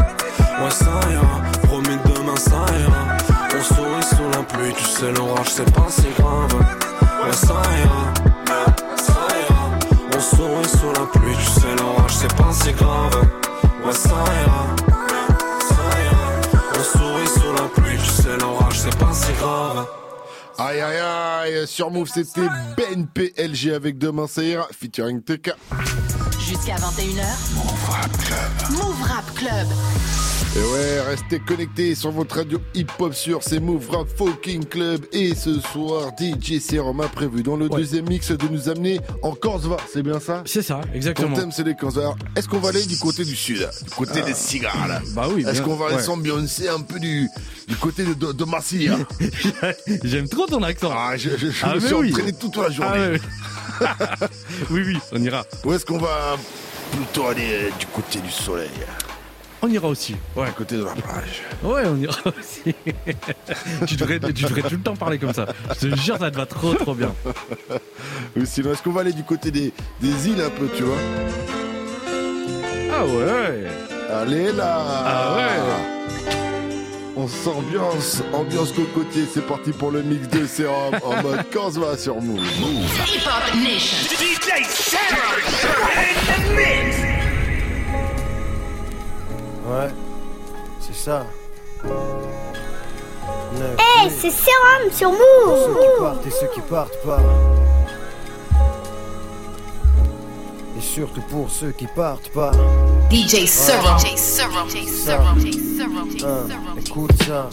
Speaker 29: Ouais ça ira, promis demain ça ira. On sourit sous la pluie, tu sais l'orage c'est pas si grave. Ouais ça ira. Ça ira. On sourit sous la pluie, tu sais l'orage c'est pas si grave. Ouais ça ira. On sourit sous la pluie, tu sais l'orage c'est pas si grave.
Speaker 2: Aïe aïe aïe, sur Move c'était Ben PLG avec Demain ça ira, featuring TK.
Speaker 1: Jusqu'à 21h. Move Rap Club. Move Rap Club.
Speaker 2: Et ouais, restez connectés sur votre radio hip-hop sur c'est Move Rap Fucking Club. Et ce soir, DJ Serum a prévu dans le deuxième mix de nous amener en Korsva, c'est bien ça?
Speaker 7: C'est ça, exactement.
Speaker 2: Ton thème c'est les Korsva. Est-ce qu'on va aller du côté du sud, du côté
Speaker 7: Ah.
Speaker 2: des cigares là
Speaker 7: Bah oui,
Speaker 2: Est-ce qu'on va aller
Speaker 7: ouais.
Speaker 2: s'ambiancer un peu du, du côté de, de, de Marseille hein
Speaker 7: J'aime trop ton accent.
Speaker 2: Ah, je, je- je
Speaker 7: Ah,
Speaker 2: me suis
Speaker 7: oui.
Speaker 2: entraîné toute la journée.
Speaker 7: Ah, ouais, ouais. oui, oui, on ira.
Speaker 2: Ou est-ce qu'on va plutôt aller euh, du côté du soleil?
Speaker 7: On ira aussi. Ouais.
Speaker 2: Du côté de la plage.
Speaker 7: Ouais, on ira aussi. tu, devrais, tu devrais tout le temps parler comme ça. Je te jure, ça te va trop, trop bien.
Speaker 2: Ou sinon, est-ce qu'on va aller du côté des, des îles un peu, tu vois?
Speaker 7: Ah ouais
Speaker 2: Allez là
Speaker 7: Ah ouais
Speaker 2: On s'ambiance, ambiance cocotier, c'est parti pour le mix de sérum en mode Korsva sur Move.
Speaker 1: Hip Hop Nation. DJ
Speaker 31: Ouais, c'est ça.
Speaker 32: Hey, c'est Sérum sur
Speaker 31: Pour ceux qui
Speaker 32: Move
Speaker 31: partent et ceux qui partent pas. Et surtout pour ceux qui partent pas.
Speaker 1: DJ Serum.
Speaker 31: DJ Hein, écoute ça.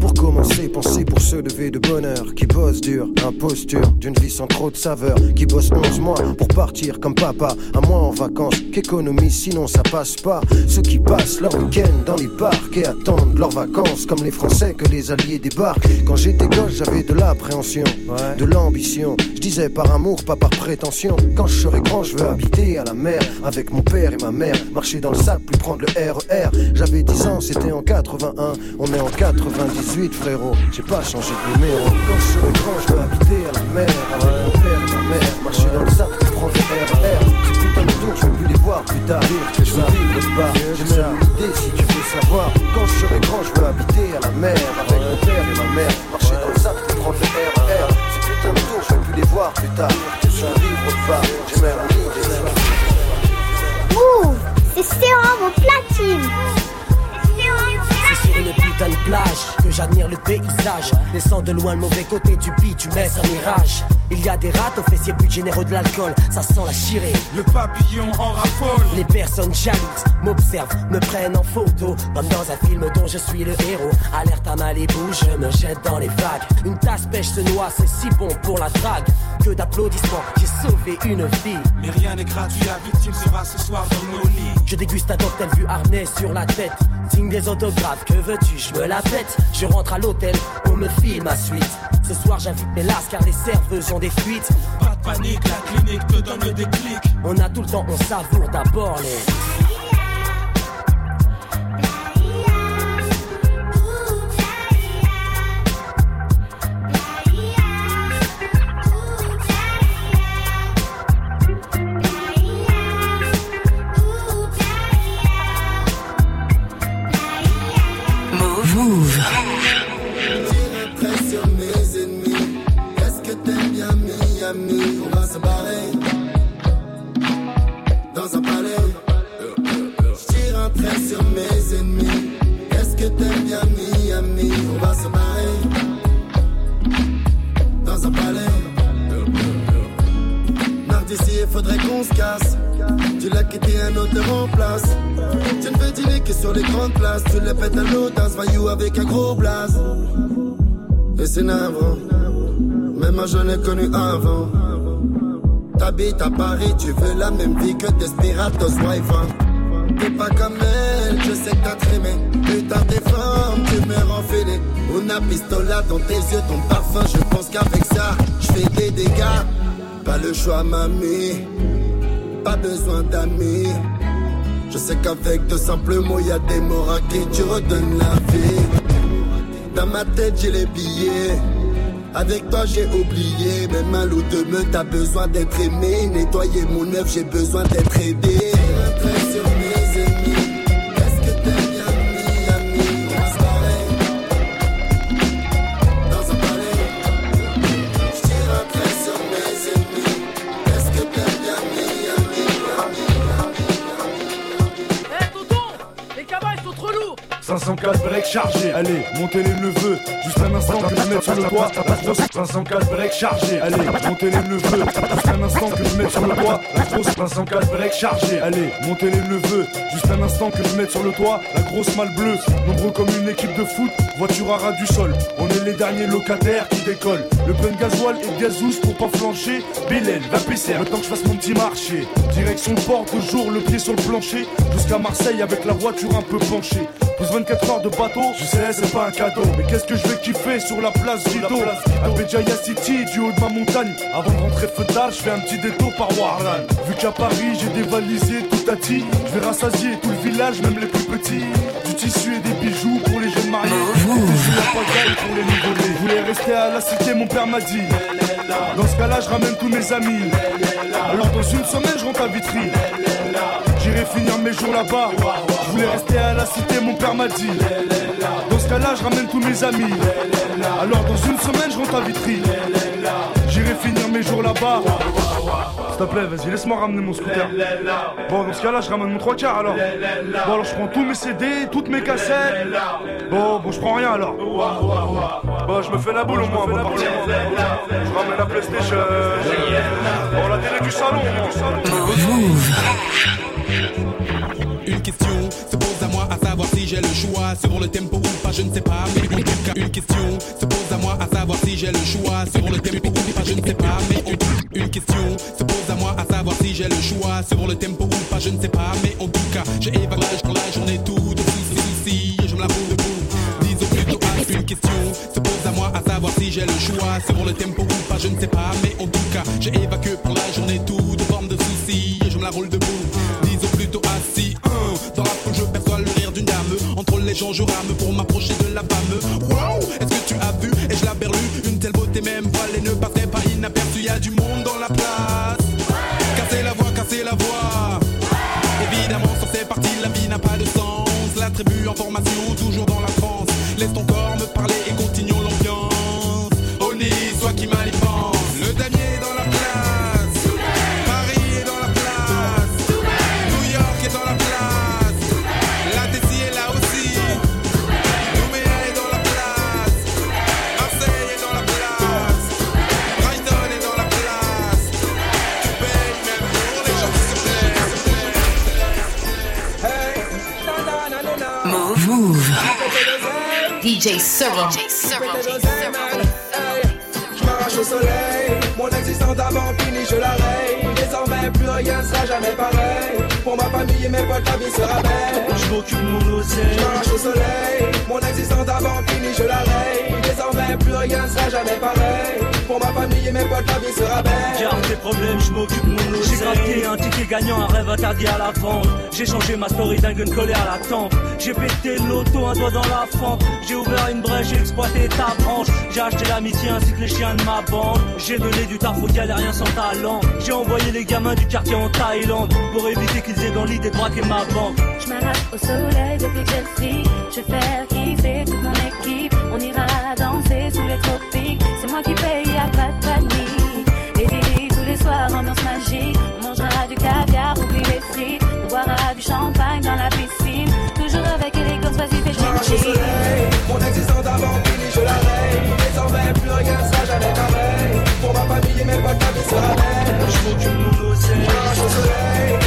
Speaker 31: Pour commencer, pensez pour se lever de bonheur Qui bosse dur, imposture d'une vie sans trop de saveur Qui bosse 11 mois pour partir comme papa Un mois en vacances, qu'économie sinon ça passe pas. Ceux qui passent leur week-end dans les parcs Et attendent leurs vacances comme les Français que les Alliés débarquent. Quand j'étais gosse j'avais de l'appréhension, de l'ambition. Je disais par amour, pas par prétention. Quand je serai grand je veux habiter à la mer Avec mon père et ma mère. Marcher dans le sable, plus prendre le RER J'avais 10 ans, c'était en 81 On est en 98 frérot. J'ai pas changé de numéro. Quand je serai grand je veux habiter à la mer
Speaker 33: côté du bitume, laisse un mirage. Il y a des rats aux fessiers plus généreux de l'alcool, ça sent la chirée. Le papillon en raffole. Les personnes jalouses m'observent, me prennent en photo, comme dans un film dont je suis le héros. Alerte à Malibu, je me jette dans les vagues. Une tasse pêche se noie, c'est si bon pour la drague. Que d'applaudissements, j'ai sauvé une vie.
Speaker 25: Mais rien n'est gratuit, la victime sera ce soir dans nos lits.
Speaker 33: Je déguste un cocktail vu harnais sur la tête. Signe des autographes, que veux-tu, je me la pète. Je rentre à l'hôtel, on me file ma suite. Ce soir j'invite mes lasses car les serveuses ont des fuites.
Speaker 25: Pas de panique, la clinique te donne le déclic.
Speaker 33: On a tout le temps, on savoure d'abord les.
Speaker 34: Les. Tu le pètes à l'audace, voyou avec un gros blaze. Et c'est navrant, même moi je l'ai connu avant. T'habites à Paris, tu veux la même vie que Desperados wife. hein. T'es pas comme elle, je sais que t'as trémé. Putain, tes femmes, tu me rends fêlé. Una pistola dans tes yeux, ton parfum. Je pense qu'avec ça, je fais des dégâts. Pas le choix, mamie. Pas besoin d'amis. Je sais qu'avec de simples mots, y des mots à qui tu redonnes la vie. Dans ma tête, j'ai les billets. Avec toi j'ai oublié, même un loup de t'as besoin d'être aimé Nettoyer mon œuvre, j'ai besoin d'être aidé
Speaker 35: 504 break chargé, allez, montez les neveux, juste un instant que je mette sur le toit, la grosse 504 break chargé, allez, montez les neveux, juste un instant que je mette sur le toit, la grosse 504 break chargé, allez, montez les neveux, juste un instant que je mette sur le toit, la grosse malle bleue, nombreux comme une équipe de foot, voiture à ras du sol, on est les derniers locataires qui décollent, le plein de gasoil et de gazous pour pas flancher, Bélène, va pisser, le temps que je fasse mon petit marché, direction le port, toujours le pied sur le plancher, jusqu'à Marseille avec la voiture un peu penchée, plus 24 heures de bateau, je sais c'est pas un cadeau. Mais qu'est-ce que je vais kiffer sur la place Rideau À Béjaïa City, du haut de ma montagne. Avant de rentrer feu je fais un petit détour par Warlan. Vu qu'à Paris j'ai dévalisé tout à Je vais rassasier tout le village, même les plus petits. Du tissu et des bijoux Je voulais rester à la cité, mon père m'a dit Dans ce cas là, je ramène tous mes amis Alors dans une semaine, je rentre à Vitry J'irai finir mes jours là-bas. Je voulais rester à la cité, mon père m'a dit. Dans ce cas-là, je ramène tous mes amis. Alors dans une semaine, je rentre à Vitry. J'irai finir mes jours là-bas. S'il te plaît, vas-y, laisse-moi ramener mon scooter. Bon, dans ce cas-là, je ramène mon trois quarts alors. Bon, alors je prends tous mes CD, toutes mes cassettes. Bon, bon, je prends rien alors. Bon, je me fais la boule au moins partir. Je ramène la PlayStation. Bon, la télé du salon.
Speaker 36: Une question pose à moi à savoir si j'ai le choix Sur le tempo ou pas je ne sais pas mais en tout cas une question se pose à moi à savoir si j'ai le choix Sur le tempo ou pas je ne sais pas mais en- une question se pose à moi à savoir si j'ai le choix Sur le tempo ou pas je ne sais pas mais en tout cas j'ai évacué la journée tout de soucis je me la roule debout. Disons plutôt à une question se pose à moi à savoir si j'ai le choix Sur le tempo ou pas je ne sais pas mais en tout cas j'ai évacué pour la journée tout de forme de soucis je me la roule debout Je rame pour m'approcher de la femme. Wow Est-ce que tu as vu et je la berlue Une telle beauté même voilée ne passerait pas inaperçue. Y a du monde dans la place. Cassez la voix, cassez la voix. Évidemment sur ces parties la vie n'a pas de sens. La tribu en formation toujours dans la France Laisse ton corps me parler
Speaker 1: Move. DJ Serum.
Speaker 26: Je m'arrache au soleil, mon existence d'avant fini, je la raye. Désormais, plus rien sera jamais pareil. Pour ma famille et mes potes, la vie sera belle.
Speaker 37: Je m'occupe de mon oseille.
Speaker 26: Je m'arrache au soleil, mon existence d'avant fini, je la raye. Désormais, plus rien sera jamais pareil. Pour ma famille et mes potes, la vie sera belle.
Speaker 37: Garde tes problèmes, je m'occupe de mon. J'ai gravé un ticket gagnant, un rêve interdit à la vente. J'ai changé ma story d'un gun collé à la tempe. J'ai pété l'auto, un doigt dans la fente. J'ai ouvert une brèche, j'ai exploité ta branche. J'ai acheté l'amitié ainsi que les chiens de ma bande. J'ai donné du taf aux galériens sans talent. J'ai envoyé les gamins du quartier en Thaïlande pour éviter qu'ils aient dans l'idée de braquer ma banque.
Speaker 38: Je m'arrache au soleil depuis que. Je vais faire kiffer toute mon équipe. On ira danser sous les tropiques. C'est moi qui paye, y a pas de panique. Les délits tous les soirs, ambiance magique. On mangera du caviar, oublie les frites. On boira du champagne dans la piscine. Toujours avec élégance, vas-y, fais
Speaker 26: Je m'arrache au soleil, mon existence d'avant fini, je la raye. Désormais, plus rien sera jamais pareil. Pour ma famille et mes potes, la vie sera belle.
Speaker 37: Je m'occupe de mon oseille.
Speaker 26: Je m'arrache au soleil,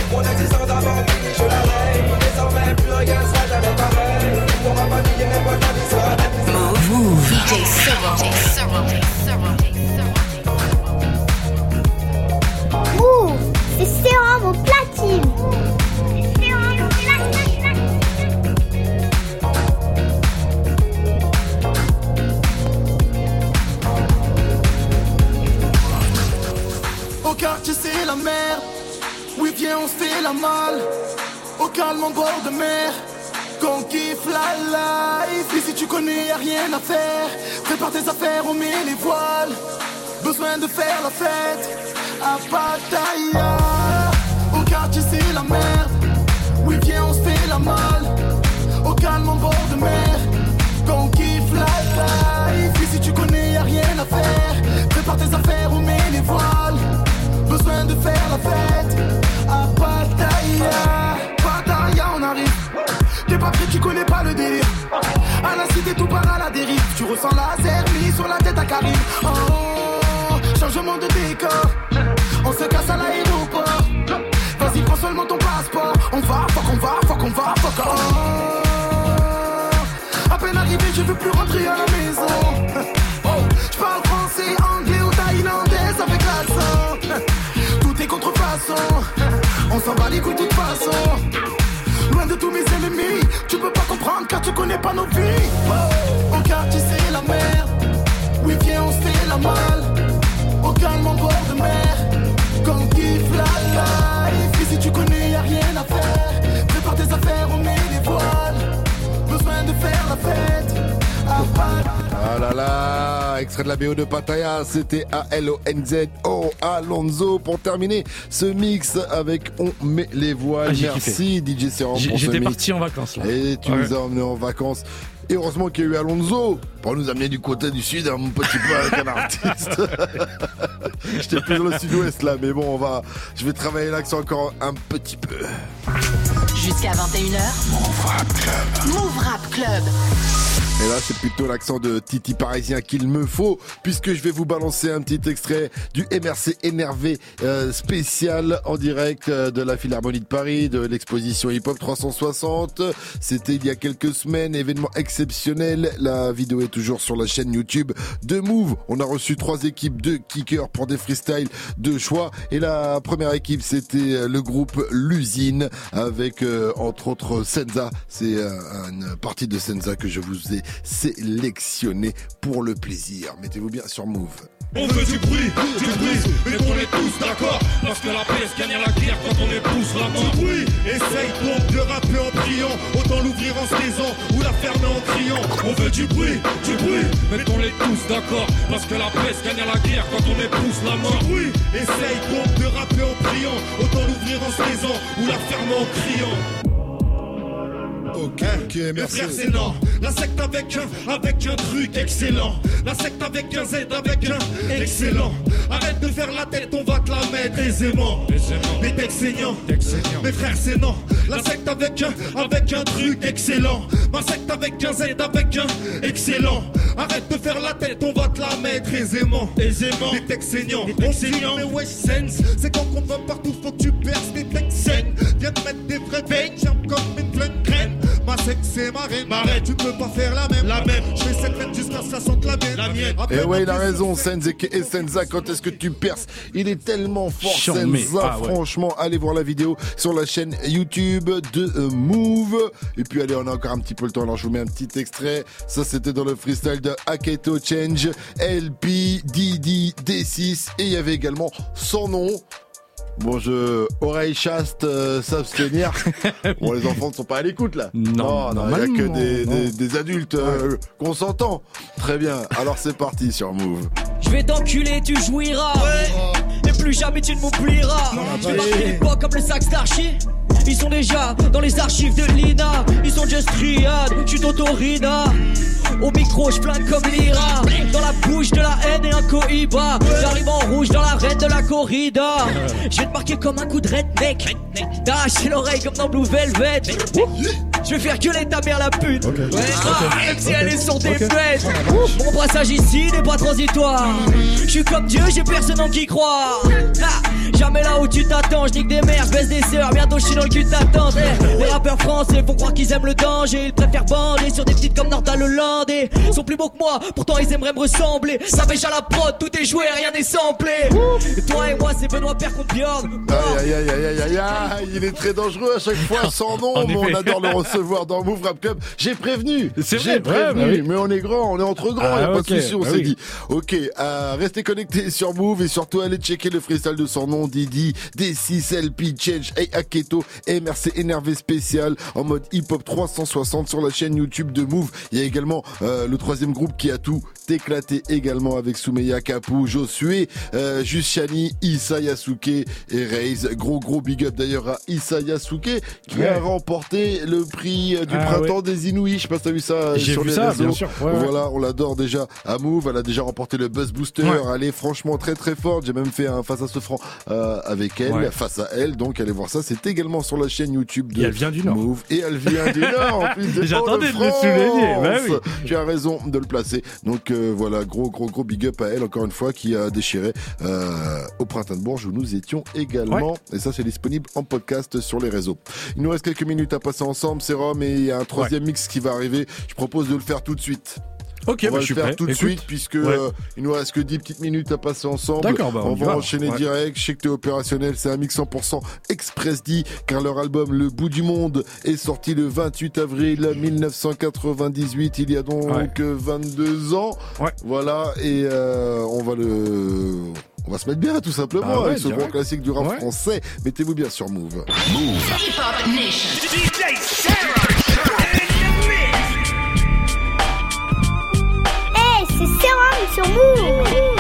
Speaker 26: la malle. Au calme en bord de mer. Qu'on kiffe la life. Ici tu connais, y'a rien à faire. Prépare tes affaires, on met les voiles. Besoin de faire la fête. À Pattaya. Au quartier, c'est la merde. Oui, viens, on se fait la malle. Au calme en bord de mer. Qu'on kiffe la life. Ici tu connais, y'a rien à faire. Prépare tes affaires, on met les voiles. De faire la fête. À Pattaya. Pattaya, on arrive. T'es pas prêt, tu connais pas le délire. À la cité, tout part à la dérive. Tu ressens la mis sur la tête à Karim. Oh, changement de décor. On se casse à l'aéroport. Vas-y, prends seulement ton passeport. On va, fuck, on va, fuck, on va, fuck. Oh, à peine arrivé, je veux plus rentrer à la maison. S'en bat les couilles de toute façon. Loin de tous mes ennemis, tu peux pas comprendre car tu connais pas nos vies. Oh, Au quartier c'est la merde. Oui viens on se fait la malle. Au calme en bord de mer. Comme kiffe la life. Ici tu connais y'a rien à faire. Prépare tes affaires, on met les voiles. Besoin de faire la fête.
Speaker 2: Ah là là, extrait de la BO de Pattaya, c'était A-L-O-N-Z-O Alonso pour terminer ce mix avec On met les voiles.
Speaker 7: Ah,
Speaker 2: Merci DJ
Speaker 7: J'ai-
Speaker 2: pour ce
Speaker 7: J'étais parti en vacances là.
Speaker 2: Et tu
Speaker 7: Ouais.
Speaker 2: nous as emmenés en vacances. Et heureusement qu'il y a eu Alonso pour nous amener du côté du sud un petit peu avec un artiste. J'étais plus dans le sud-ouest là, mais bon, on va, je vais travailler l'accent encore un petit peu.
Speaker 1: Jusqu'à 21h. Move Rap Club. Move Rap Club.
Speaker 2: Et là, c'est plutôt l'accent de Titi parisien qu'il me faut, puisque je vais vous balancer un petit extrait du MRC énervé euh, spécial en direct euh, de la Philharmonie de Paris, de l'exposition Hip Hop 360. C'était il y a quelques semaines, événement exceptionnel. La vidéo est toujours sur la chaîne YouTube de Move. On a reçu trois équipes de kickers pour des freestyles de choix. Et la première équipe, c'était euh, le groupe L'Usine, avec euh, entre autres Senza. C'est euh, une partie de Senza que je vous ai sélectionné pour le plaisir. Mettez-vous bien sur Move.
Speaker 39: On veut du bruit, du bruit, mais on est tous d'accord. Parce que la paix gagne la guerre quand on épouse la mort. Du bruit, essaye donc de rapper en priant. Autant l'ouvrir en se taisant ou la fermer en criant. On veut du bruit, du bruit, mettons-les tous d'accord. Parce que la paix gagne la guerre quand on épouse la mort. Du bruit, essaye donc de rapper en priant. Autant l'ouvrir en se taisant ou la fermer en criant.
Speaker 2: Ok, ok,
Speaker 39: Mais
Speaker 2: merci.
Speaker 39: frère, c'est non. La secte avec un, avec un truc excellent. La secte avec un Z, avec un excellent. Arrête de faire la tête, on va te la mettre aisément. Mais t'es saignant. Mes frères, c'est non. La secte avec un, avec un truc excellent. Ma secte avec un Z, avec un excellent. Arrête de faire la tête, on va te la mettre aisément. Aisément. Des textes saignants. Mais ouais, sense. C'est quand on va partout, faut que tu perces des textes saines. Viens te mettre des vrais beignes, j'aime comme une pleine. Ma secte, c'est ma reine. Ma reine, tu peux pas faire la même. La même. Je fais cette fête jusqu'à ce que ça sente la mienne. La mienne.
Speaker 2: Et ouais, il a raison, Senza et Senza, quand est-ce que tu perces Il est tellement fort. Senza.
Speaker 7: Ah ouais.
Speaker 2: Franchement, allez voir la vidéo sur la chaîne YouTube de euh, Move. Et puis, allez, on a encore un petit peu le temps, alors je vous mets un petit extrait. Ça, c'était dans le freestyle de Aketo Change, LP, Didi, D6. Et il y avait également son nom. Bon, je oreille chaste, euh, s'abstenir. bon, les enfants ne sont pas à l'écoute là.
Speaker 7: Non,
Speaker 2: non, il y a que des,
Speaker 7: non.
Speaker 2: des- des adultes euh, consentants. Très bien. Alors c'est parti sur Move.
Speaker 40: Je vais t'enculer, tu jouiras. Et plus jamais tu ne m'oublieras. Je vais marquer l'époque comme le sax d'archi. Ils sont déjà dans les archives de l'INA. Ils sont just triades, je suis Totorina. Au micro, je comme l'IRA. Dans la bouche de la haine et un cohiba. J'arrive en rouge dans l'arène de la corrida. Je vais te marquer comme un coup de redneck. T'arracher l'oreille comme dans Blue Velvet. Je vais faire gueuler ta mère la pute. Ouais, ah, même si elle est sur des fêtes. Mon passage ici n'est pas transitoire. Je suis comme Dieu, j'ai personne en qui croire. Ah, jamais là où tu t'attends, je nique des mères, je baisse des sœurs. Bientôt je suis dans le cul de ta tante. Eh, les rappeurs Français font croire qu'ils aiment le danger. Ils préfèrent bander sur des petites comme Nordal Hollandais. Ils sont plus beaux que moi, pourtant ils aimeraient me ressembler. Ça pêche à la prod, tout est joué, rien n'est samplé. Et toi et moi, c'est Benoît Père contre Bjorn.
Speaker 2: Aïe aïe aïe aïe aïe aïe, il est très dangereux à chaque fois sans nom, mais on adore le recevoir dans Move Rap Club. J'ai prévenu,
Speaker 7: C'est
Speaker 2: j'ai
Speaker 7: ouais,
Speaker 2: prévenu,
Speaker 7: bah oui.
Speaker 2: mais on est grand, on est entre grands,
Speaker 7: Ah,
Speaker 2: y a pas
Speaker 7: ok,
Speaker 2: de souci, on
Speaker 7: bah
Speaker 2: s'est
Speaker 7: oui.
Speaker 2: dit. Ok, euh, restez connectés sur Move et surtout allez checker le freestyle de son nom, Didi, D6, LP, Change, et Aketo, MRC énervé spécial en mode hip-hop 360 sur la chaîne YouTube de Move. Il y a également euh, le troisième groupe qui a tout éclaté également avec Soumeya Kapu, Josué, euh, Just Shani, Issa Yasuke et Raze. Gros gros big up d'ailleurs à Issa Yasuke qui
Speaker 7: Ouais.
Speaker 2: a remporté le prix euh, du
Speaker 7: Ah,
Speaker 2: printemps
Speaker 7: ouais.
Speaker 2: des Inouïs. Je sais pas si t'as vu ça euh,
Speaker 7: J'ai
Speaker 2: sur
Speaker 7: vu
Speaker 2: les
Speaker 7: ça,
Speaker 2: réseaux.
Speaker 7: bien sûr. Ouais,
Speaker 2: voilà, on l'adore déjà à Move. Elle a déjà remporté le Buzz Booster. Elle est franchement très très forte. J'ai même fait un face à ce franc euh, avec elle,
Speaker 7: Ouais.
Speaker 2: face à elle. Donc allez voir ça. C'est également sur la chaîne YouTube de
Speaker 7: Et elle vient du Nord.
Speaker 2: Move. Et elle vient du Nord en plus
Speaker 7: J'attendais de le souligner, bah oui.
Speaker 2: Tu as raison de le placer. Donc euh, voilà, gros gros gros big up à elle encore une fois qui a déchiré euh, au printemps de Bourges où nous étions également. Et ça c'est disponible en podcast sur les réseaux. Il nous reste quelques minutes à passer ensemble, c'est Rome, et il y a un troisième mix qui va arriver. Je propose de le faire tout de suite.
Speaker 7: Ok,
Speaker 2: on
Speaker 7: bah,
Speaker 2: va
Speaker 7: je suis
Speaker 2: le faire
Speaker 7: prêt.
Speaker 2: tout de
Speaker 7: Écoute.
Speaker 2: suite puisque
Speaker 7: Ouais.
Speaker 2: euh, il nous reste que 10 petites minutes à passer ensemble.
Speaker 7: D'accord, bah, on
Speaker 2: on, va
Speaker 7: va.
Speaker 2: enchaîner
Speaker 7: Ouais.
Speaker 2: direct. Je sais que t'es opérationnel, c'est un mix 100% Express D car leur album Le Bout du Monde est sorti le 28 avril 1998. Il y a donc
Speaker 7: Ouais.
Speaker 2: euh, 22 ans.
Speaker 7: Ouais.
Speaker 2: Voilà et euh, on va le on va se mettre bien tout simplement
Speaker 7: Ah ouais,
Speaker 2: avec ce grand classique du rap
Speaker 7: Ouais.
Speaker 2: français. Mettez-vous bien sur Move.
Speaker 1: Hip
Speaker 32: Serum sur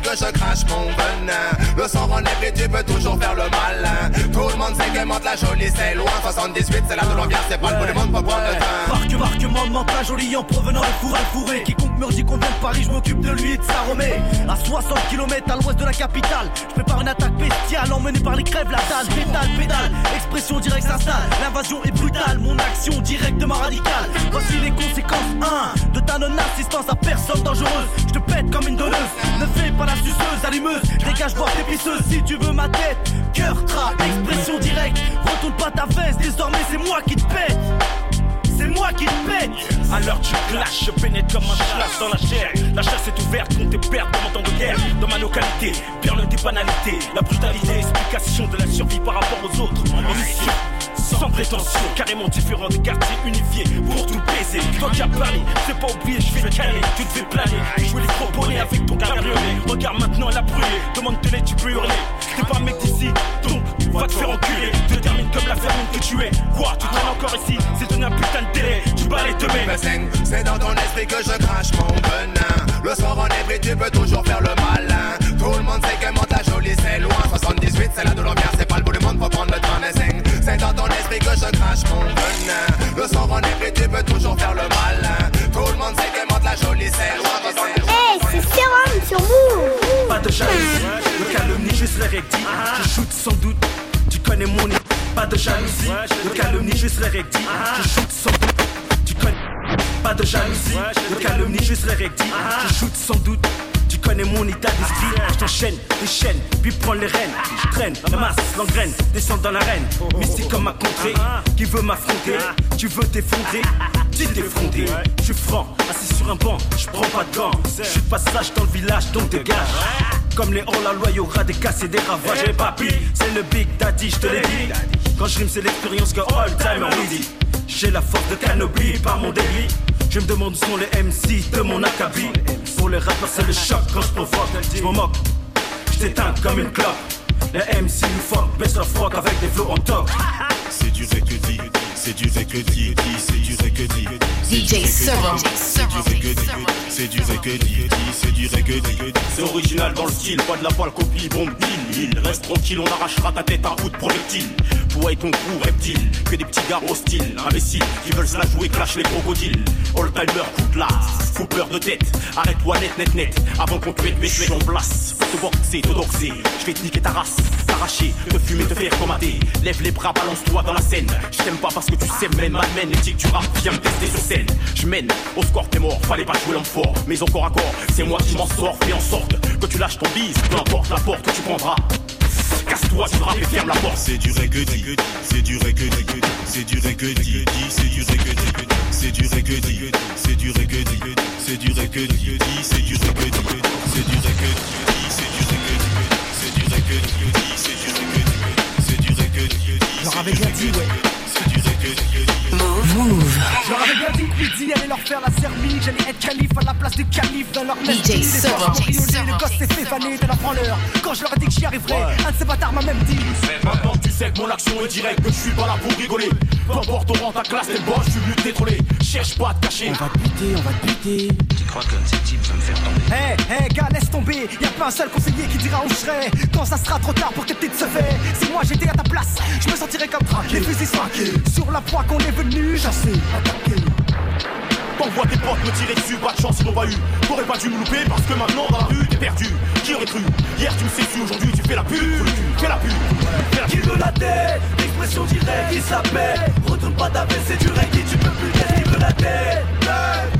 Speaker 8: que je crache mon venin. Le sang en et tu peux toujours faire le malin. Tout le monde sait que monte la jolie, c'est loin. 78, c'est là de l'ambiance, c'est pas le du monde pour prendre le train.
Speaker 5: Marque, marque, monte la jolie en provenant de four à fourré. Quiconque me dit qu'on vient de Paris, je m'occupe de lui et de sa remée. À 60 km à l'ouest de la capitale, je prépare une attaque bestiale emmenée par les crèves, la dalle, pédale, pédale. Expression directe s'installe, l'invasion est brutale, mon action directement radicale. Voici les conséquences 1 de ta non-assistance à personne dangereuse. Je te pète comme une donneuse, ne fais pas la suceuse, allumeuse. Dégage voir tes pisseuses si tu veux ma tête. Cœur, tra, expression directe. Retourne pas ta veste, désormais c'est moi qui te pète. C'est moi qui te pète
Speaker 27: l'heure du clash, je pénètre comme un slash dans la chair. La chasse est ouverte contre tes pertes dans mon temps de guerre. Dans ma localité, perle des banalités. La brutalité, explication de la survie par rapport aux autres. En sans prétention, carrément différent des quartiers unifiés pour tout baiser. Toi qui as parlé, c'est pas oublier, je vais te caler, tu te fais planer. Jouer les proponnés avec ton cabriolet. Regarde maintenant, elle a brûlé. Demande-te-les, tu peux hurler. T'es pas mec d'ici, donc va te faire enculer. Te termine comme la fermine que tu es. Quoi, tu traînes encore ici, c'est un putain de délai. Tu bats les teubés.
Speaker 8: Me saigne, C'est dans ton esprit que je crache mon venin. Le soir en épris, tu peux toujours faire que je crache mon venin. Le épris, tu peux toujours faire le malin. Tout le monde sait que monte la jolie, c'est loin. 78,
Speaker 32: Hey, c'est Serum sur Move.
Speaker 5: Pas de jalousie, le calomnie, juste le recti. Je shoot sans doute, tu connais mon. Pas de jalousie, le calomnie, juste le recti. Je shoot sans doute, tu connais. Pas de jalousie, le calomnie, juste le recti. Je shoot sans doute. Connais mon état d'esprit, je t'enchaîne, les chaînes, puis prends les rênes. Je traîne, la masse, l'engraine, descends dans l'arène. Mystique comme ma contrée, qui veut m'affronter Tu veux t'effondrer, tu t'es effondré. Je suis franc, assis sur un banc, je prends pas de gants. Je suis de passage dans le village, donc dégage. Comme les hors la loi, y'aura des casses et des ravages. Et papi, c'est le Big Daddy, je te l'ai dit. Quand je rime, c'est l'expérience que all time on dit. J'ai la force de canopy par mon délit. Je me demande où sont les MC de mon acabit? Pour les rappeurs, c'est le choc quand je provoque. Je m'en moque, je t'éteins comme une clope. Les MC nous fuck, baisse leur froc avec des flots en top.
Speaker 41: C'est du que dit, c'est du vrai que dit, c'est du vrai que dit.
Speaker 1: DJ Serum.
Speaker 41: C'est du vrai que dit, c'est du vrai que dit, c'est du vrai que dit.
Speaker 27: C'est original dans le style, pas de la poêle copie, bombe pile. Il reste tranquille, on arrachera ta tête à bout de projectile. Pour être ton coup, reptile, que des petits gars hostiles, imbéciles, qui veulent se la jouer, clash les crocodiles. All timer, coup de lasse, fous peur de tête. Arrête-toi net, net, net, avant qu'on te mette, mette, mette en place. Te boxer, te doxer, je vais te niquer ta race, t'arracher, te fumer, te faire commander. Lève les bras, balance-toi dans la scène. Je t'aime pas parce que tu sais, même malmène, l'éthique du rap, viens me tester sur scène. Je mène, au score t'es mort, fallait pas jouer l'homme fort, mais encore à corps, c'est moi qui m'en sors, fais en sorte que tu lâches ton bise, peu importe la porte que tu prendras.
Speaker 26: casse-toi, tu frappes et ferme la porte.
Speaker 42: C'est du reggae, c'est du reggae, c'est du reggae, c'est du reggae, c'est du reggae, c'est du reggae, c'est du reggae, c'est du reggae, c'est du reggae, c'est du reggae, c'est du reggae, c'est du reggae, c'est du reggae.
Speaker 5: Leur avait bien dit, ouais. Move. Je leur avais bien dit que midi allait leur faire la sermie. J'allais être calife à la place du calife dans leur messe.
Speaker 41: DJ
Speaker 5: le gosse s'est fait vanner de la branleur. Quand je leur ai dit que j'y arriverais, un de ces bâtards m'a même dit.
Speaker 26: Maintenant tu sais que mon action est directe, que je suis pas là pour rigoler. Peu importe on rend ta classe, t'es boss, je suis venu te détrôner. Cherche pas à te cacher.
Speaker 5: On va te buter, on va te buter.
Speaker 26: Tu crois qu'un de ces types va me faire tomber?
Speaker 5: Hé, hé, gars, laisse tomber. Y'a pas un seul conseiller qui dira où je serai. Quand ça sera trop tard pour tes petites sevets. Si moi j'étais à ta place, je me sentirais comme traqué. Les fusils sont sur la proie qu'on est venu chasser. Attaquer.
Speaker 26: T'envoies tes potes me tirer dessus, pas de chance ils n'ont pas eu. T'aurais pas dû me louper parce que maintenant dans la rue perdu. Qui aurait cru Hier tu me sais su, aujourd'hui tu fais la pub. Fais la pub. Fais la
Speaker 5: Qui
Speaker 26: pub.
Speaker 5: veut la tête Expression directe, il s'appelle Retourne pas ta veste, c'est du reggae, tu peux plus Qui veut la tête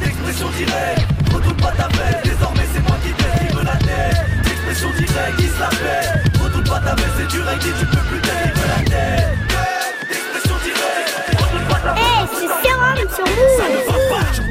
Speaker 5: Expression directe Retourne pas ta veste, désormais c'est moi qui t'aide Qui veut la tête Expression directe, il s'appelle Retourne pas ta veste, c'est du reggae, tu peux plus Qui veut la tête Expression directe Retourne pas ta
Speaker 32: Eh,
Speaker 5: veste
Speaker 32: c'est
Speaker 5: Ça ne va pas,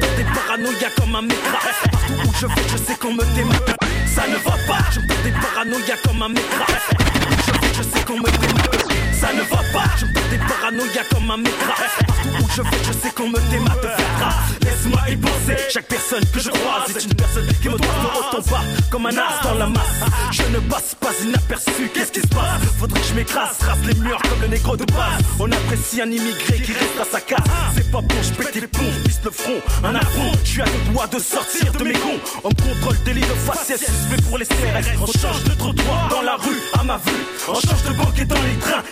Speaker 5: paranoïas comme un métra Partout où je vais, je sais qu'on me démarque Ça ne va pas, j'entends des paranoïas comme un métra Partout où je vais, je sais qu'on me démarque Ça ne va pas, j'entends des paranoïas comme un métra Partout où je vais, je sais qu'on me Verra, Laisse-moi y penser, chaque personne que je croise est une personne qui me doit me autant pas Comme un as dans la masse, je ne passe pas inaperçu. Qu'est-ce qui se passe? Faudrait que je m'écrase, rase les murs comme le négro de base. On apprécie un immigré qui reste à sa case. C'est pas bon, je pète les plombs, je pisse le front Un affront, je suis à deux doigts de sortir de mes gonds. On me contrôle délit de faciès, suspect pour les CRS On change de trottoir dans la rue, à ma vue. On change de banquet dans les trains,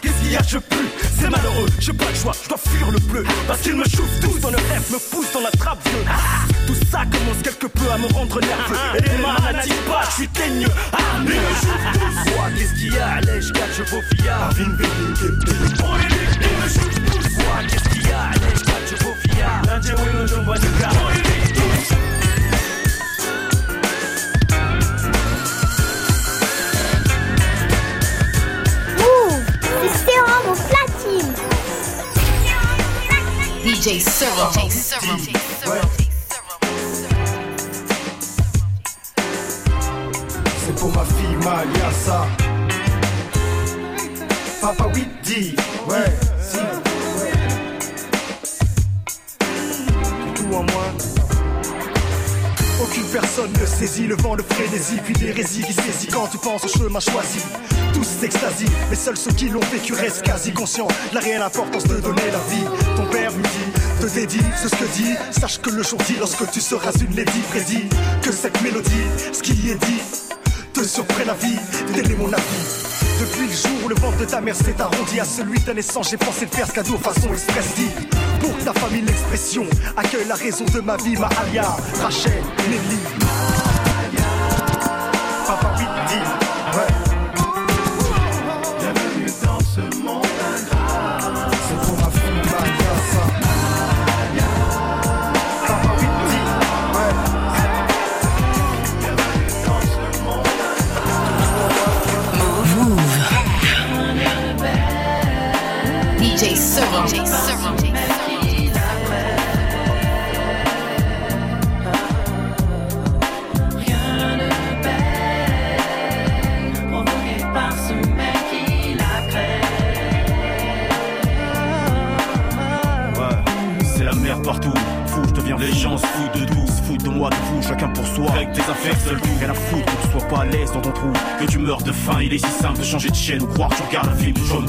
Speaker 5: je pue C'est malheureux, j'ai pas le choix, je dois fuir le bleu. Parce qu'ils me chauffent tous, dans le rêve me pousse dans la trappe vieux Tout ça commence quelque peu à me rendre nerveux. Et les n'attirent pas, je suis teigneux. Armé, me chauffent tous qu'est-ce qu'il y a, allez, je catch vos fillards me qu'est-ce qu'il y a,
Speaker 32: DJ Cyril. DJ Cyril.
Speaker 41: DJ Cyril.
Speaker 5: C'est pour ma fille Malia ça. Papa oui dit, ouais, si, ouais. Tout en moins aucune personne ne saisit le vent, le frénésie, puis l'hérésie qui saisit quand tu penses au chemin choisi. Tous s'extasient, mais seuls ceux qui l'ont vécu restent quasi conscients de la réelle importance de donner la vie. Ton père me dit, te dédie ce que dit. Sache que le jour dit, lorsque tu seras une lady, prédit que cette mélodie, ce qui est dit, te surprenne la vie. Tel est mon avis. Depuis le jour où le ventre de ta mère s'est arrondi à celui de ta naissance, j'ai pensé te faire ce cadeau façon express dit. Pour ta famille, l'expression accueille la raison de ma vie, ma Rachel, Nelly.
Speaker 26: Partout. Fou, je deviens les gens se foutent de tout, se foutent de moi, de vous, chacun pour soi. Avec tes affaires, seul tout, rien à foutre, que tu sois pas à l'aise dans ton trou. Que tu meurs de faim, il est si simple de changer de chaîne ou croire que tu regardes un film de John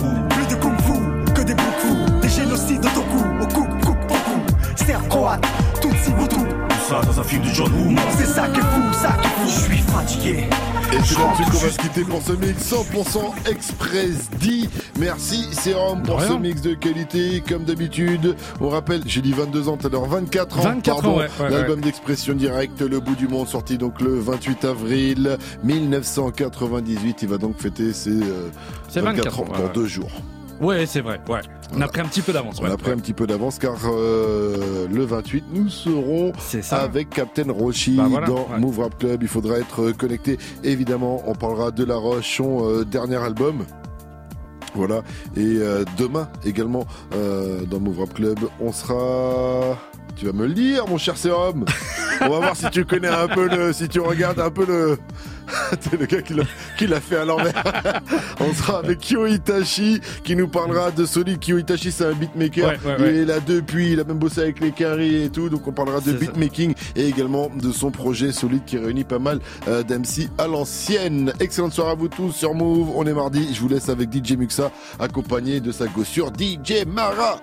Speaker 26: ça dans un film de John Woo.
Speaker 5: C'est ça qui est fou, ça qui est fou. Je suis fatigué.
Speaker 2: Et c'est là-dessus qu'on va se quitter pour ce mix 100% Express D. Merci Sérum pour ce mix de qualité. Comme d'habitude, on rappelle, j'ai dit 22 ans tout à l'heure, 24 ans.
Speaker 7: 24 ans,
Speaker 2: pardon.
Speaker 7: ouais, ouais,
Speaker 2: L'album
Speaker 7: ouais.
Speaker 2: d'expression directe, Le bout du monde, sorti donc le 28 avril 1998. Il va donc fêter ses euh,
Speaker 7: C'est
Speaker 2: 24,
Speaker 7: 24
Speaker 2: ans
Speaker 7: ans,
Speaker 2: dans
Speaker 7: ouais.
Speaker 2: deux jours.
Speaker 7: Ouais, c'est vrai. Ouais. On a pris un petit peu d'avance.
Speaker 2: On
Speaker 7: ouais.
Speaker 2: a pris un petit peu d'avance car euh, le 28, nous serons avec Captain Roshi
Speaker 7: Bah voilà,
Speaker 2: dans
Speaker 7: ouais.
Speaker 2: Move Rap Club. Il faudra être connecté. Évidemment, on parlera de La Roche, son euh, dernier album. Voilà. Et euh, demain également euh, dans Move Rap Club, on sera. Tu vas me le dire, mon cher Sérum. on va voir si tu connais un peu le, si tu regardes un peu le, T'es le gars qui l'a- fait à l'envers. on sera avec Kyo Itachi qui nous parlera de Solid. Kyo Itachi, c'est un beatmaker.
Speaker 7: Ouais, ouais, ouais.
Speaker 2: Il est là depuis, il a même bossé avec les Carrés et tout. Donc on parlera de beatmaking et également de son projet Solid qui réunit pas mal euh, d'MC à l'ancienne. Excellente soirée à vous tous sur Move. On est mardi. Je vous laisse avec DJ Muxa accompagné de sa gossure DJ Mara.